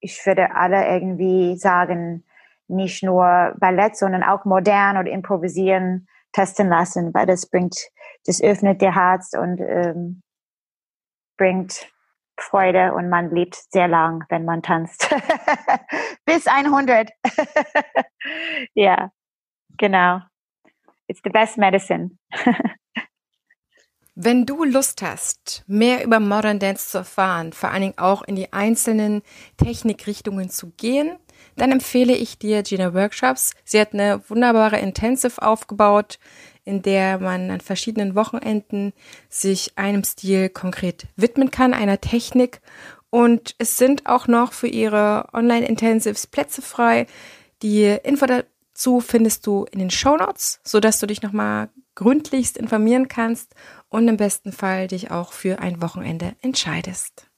ich würde alle irgendwie sagen, nicht nur Ballett, sondern auch modern oder improvisieren testen lassen, weil das bringt, das öffnet der Herz und ähm, bringt Freude und man lebt sehr lang, wenn man tanzt. Bis 100. ja, genau. It's the best medicine. Wenn du Lust hast, mehr über Modern Dance zu erfahren, vor allen Dingen auch in die einzelnen Technikrichtungen zu gehen, dann empfehle ich dir Gina Workshops. Sie hat eine wunderbare Intensive aufgebaut, in der man an verschiedenen Wochenenden sich einem Stil konkret widmen kann, einer Technik. Und es sind auch noch für ihre Online-Intensives Plätze frei. Die Info dazu findest du in den Show Notes, sodass du dich nochmal gründlichst informieren kannst und im besten Fall dich auch für ein Wochenende entscheidest.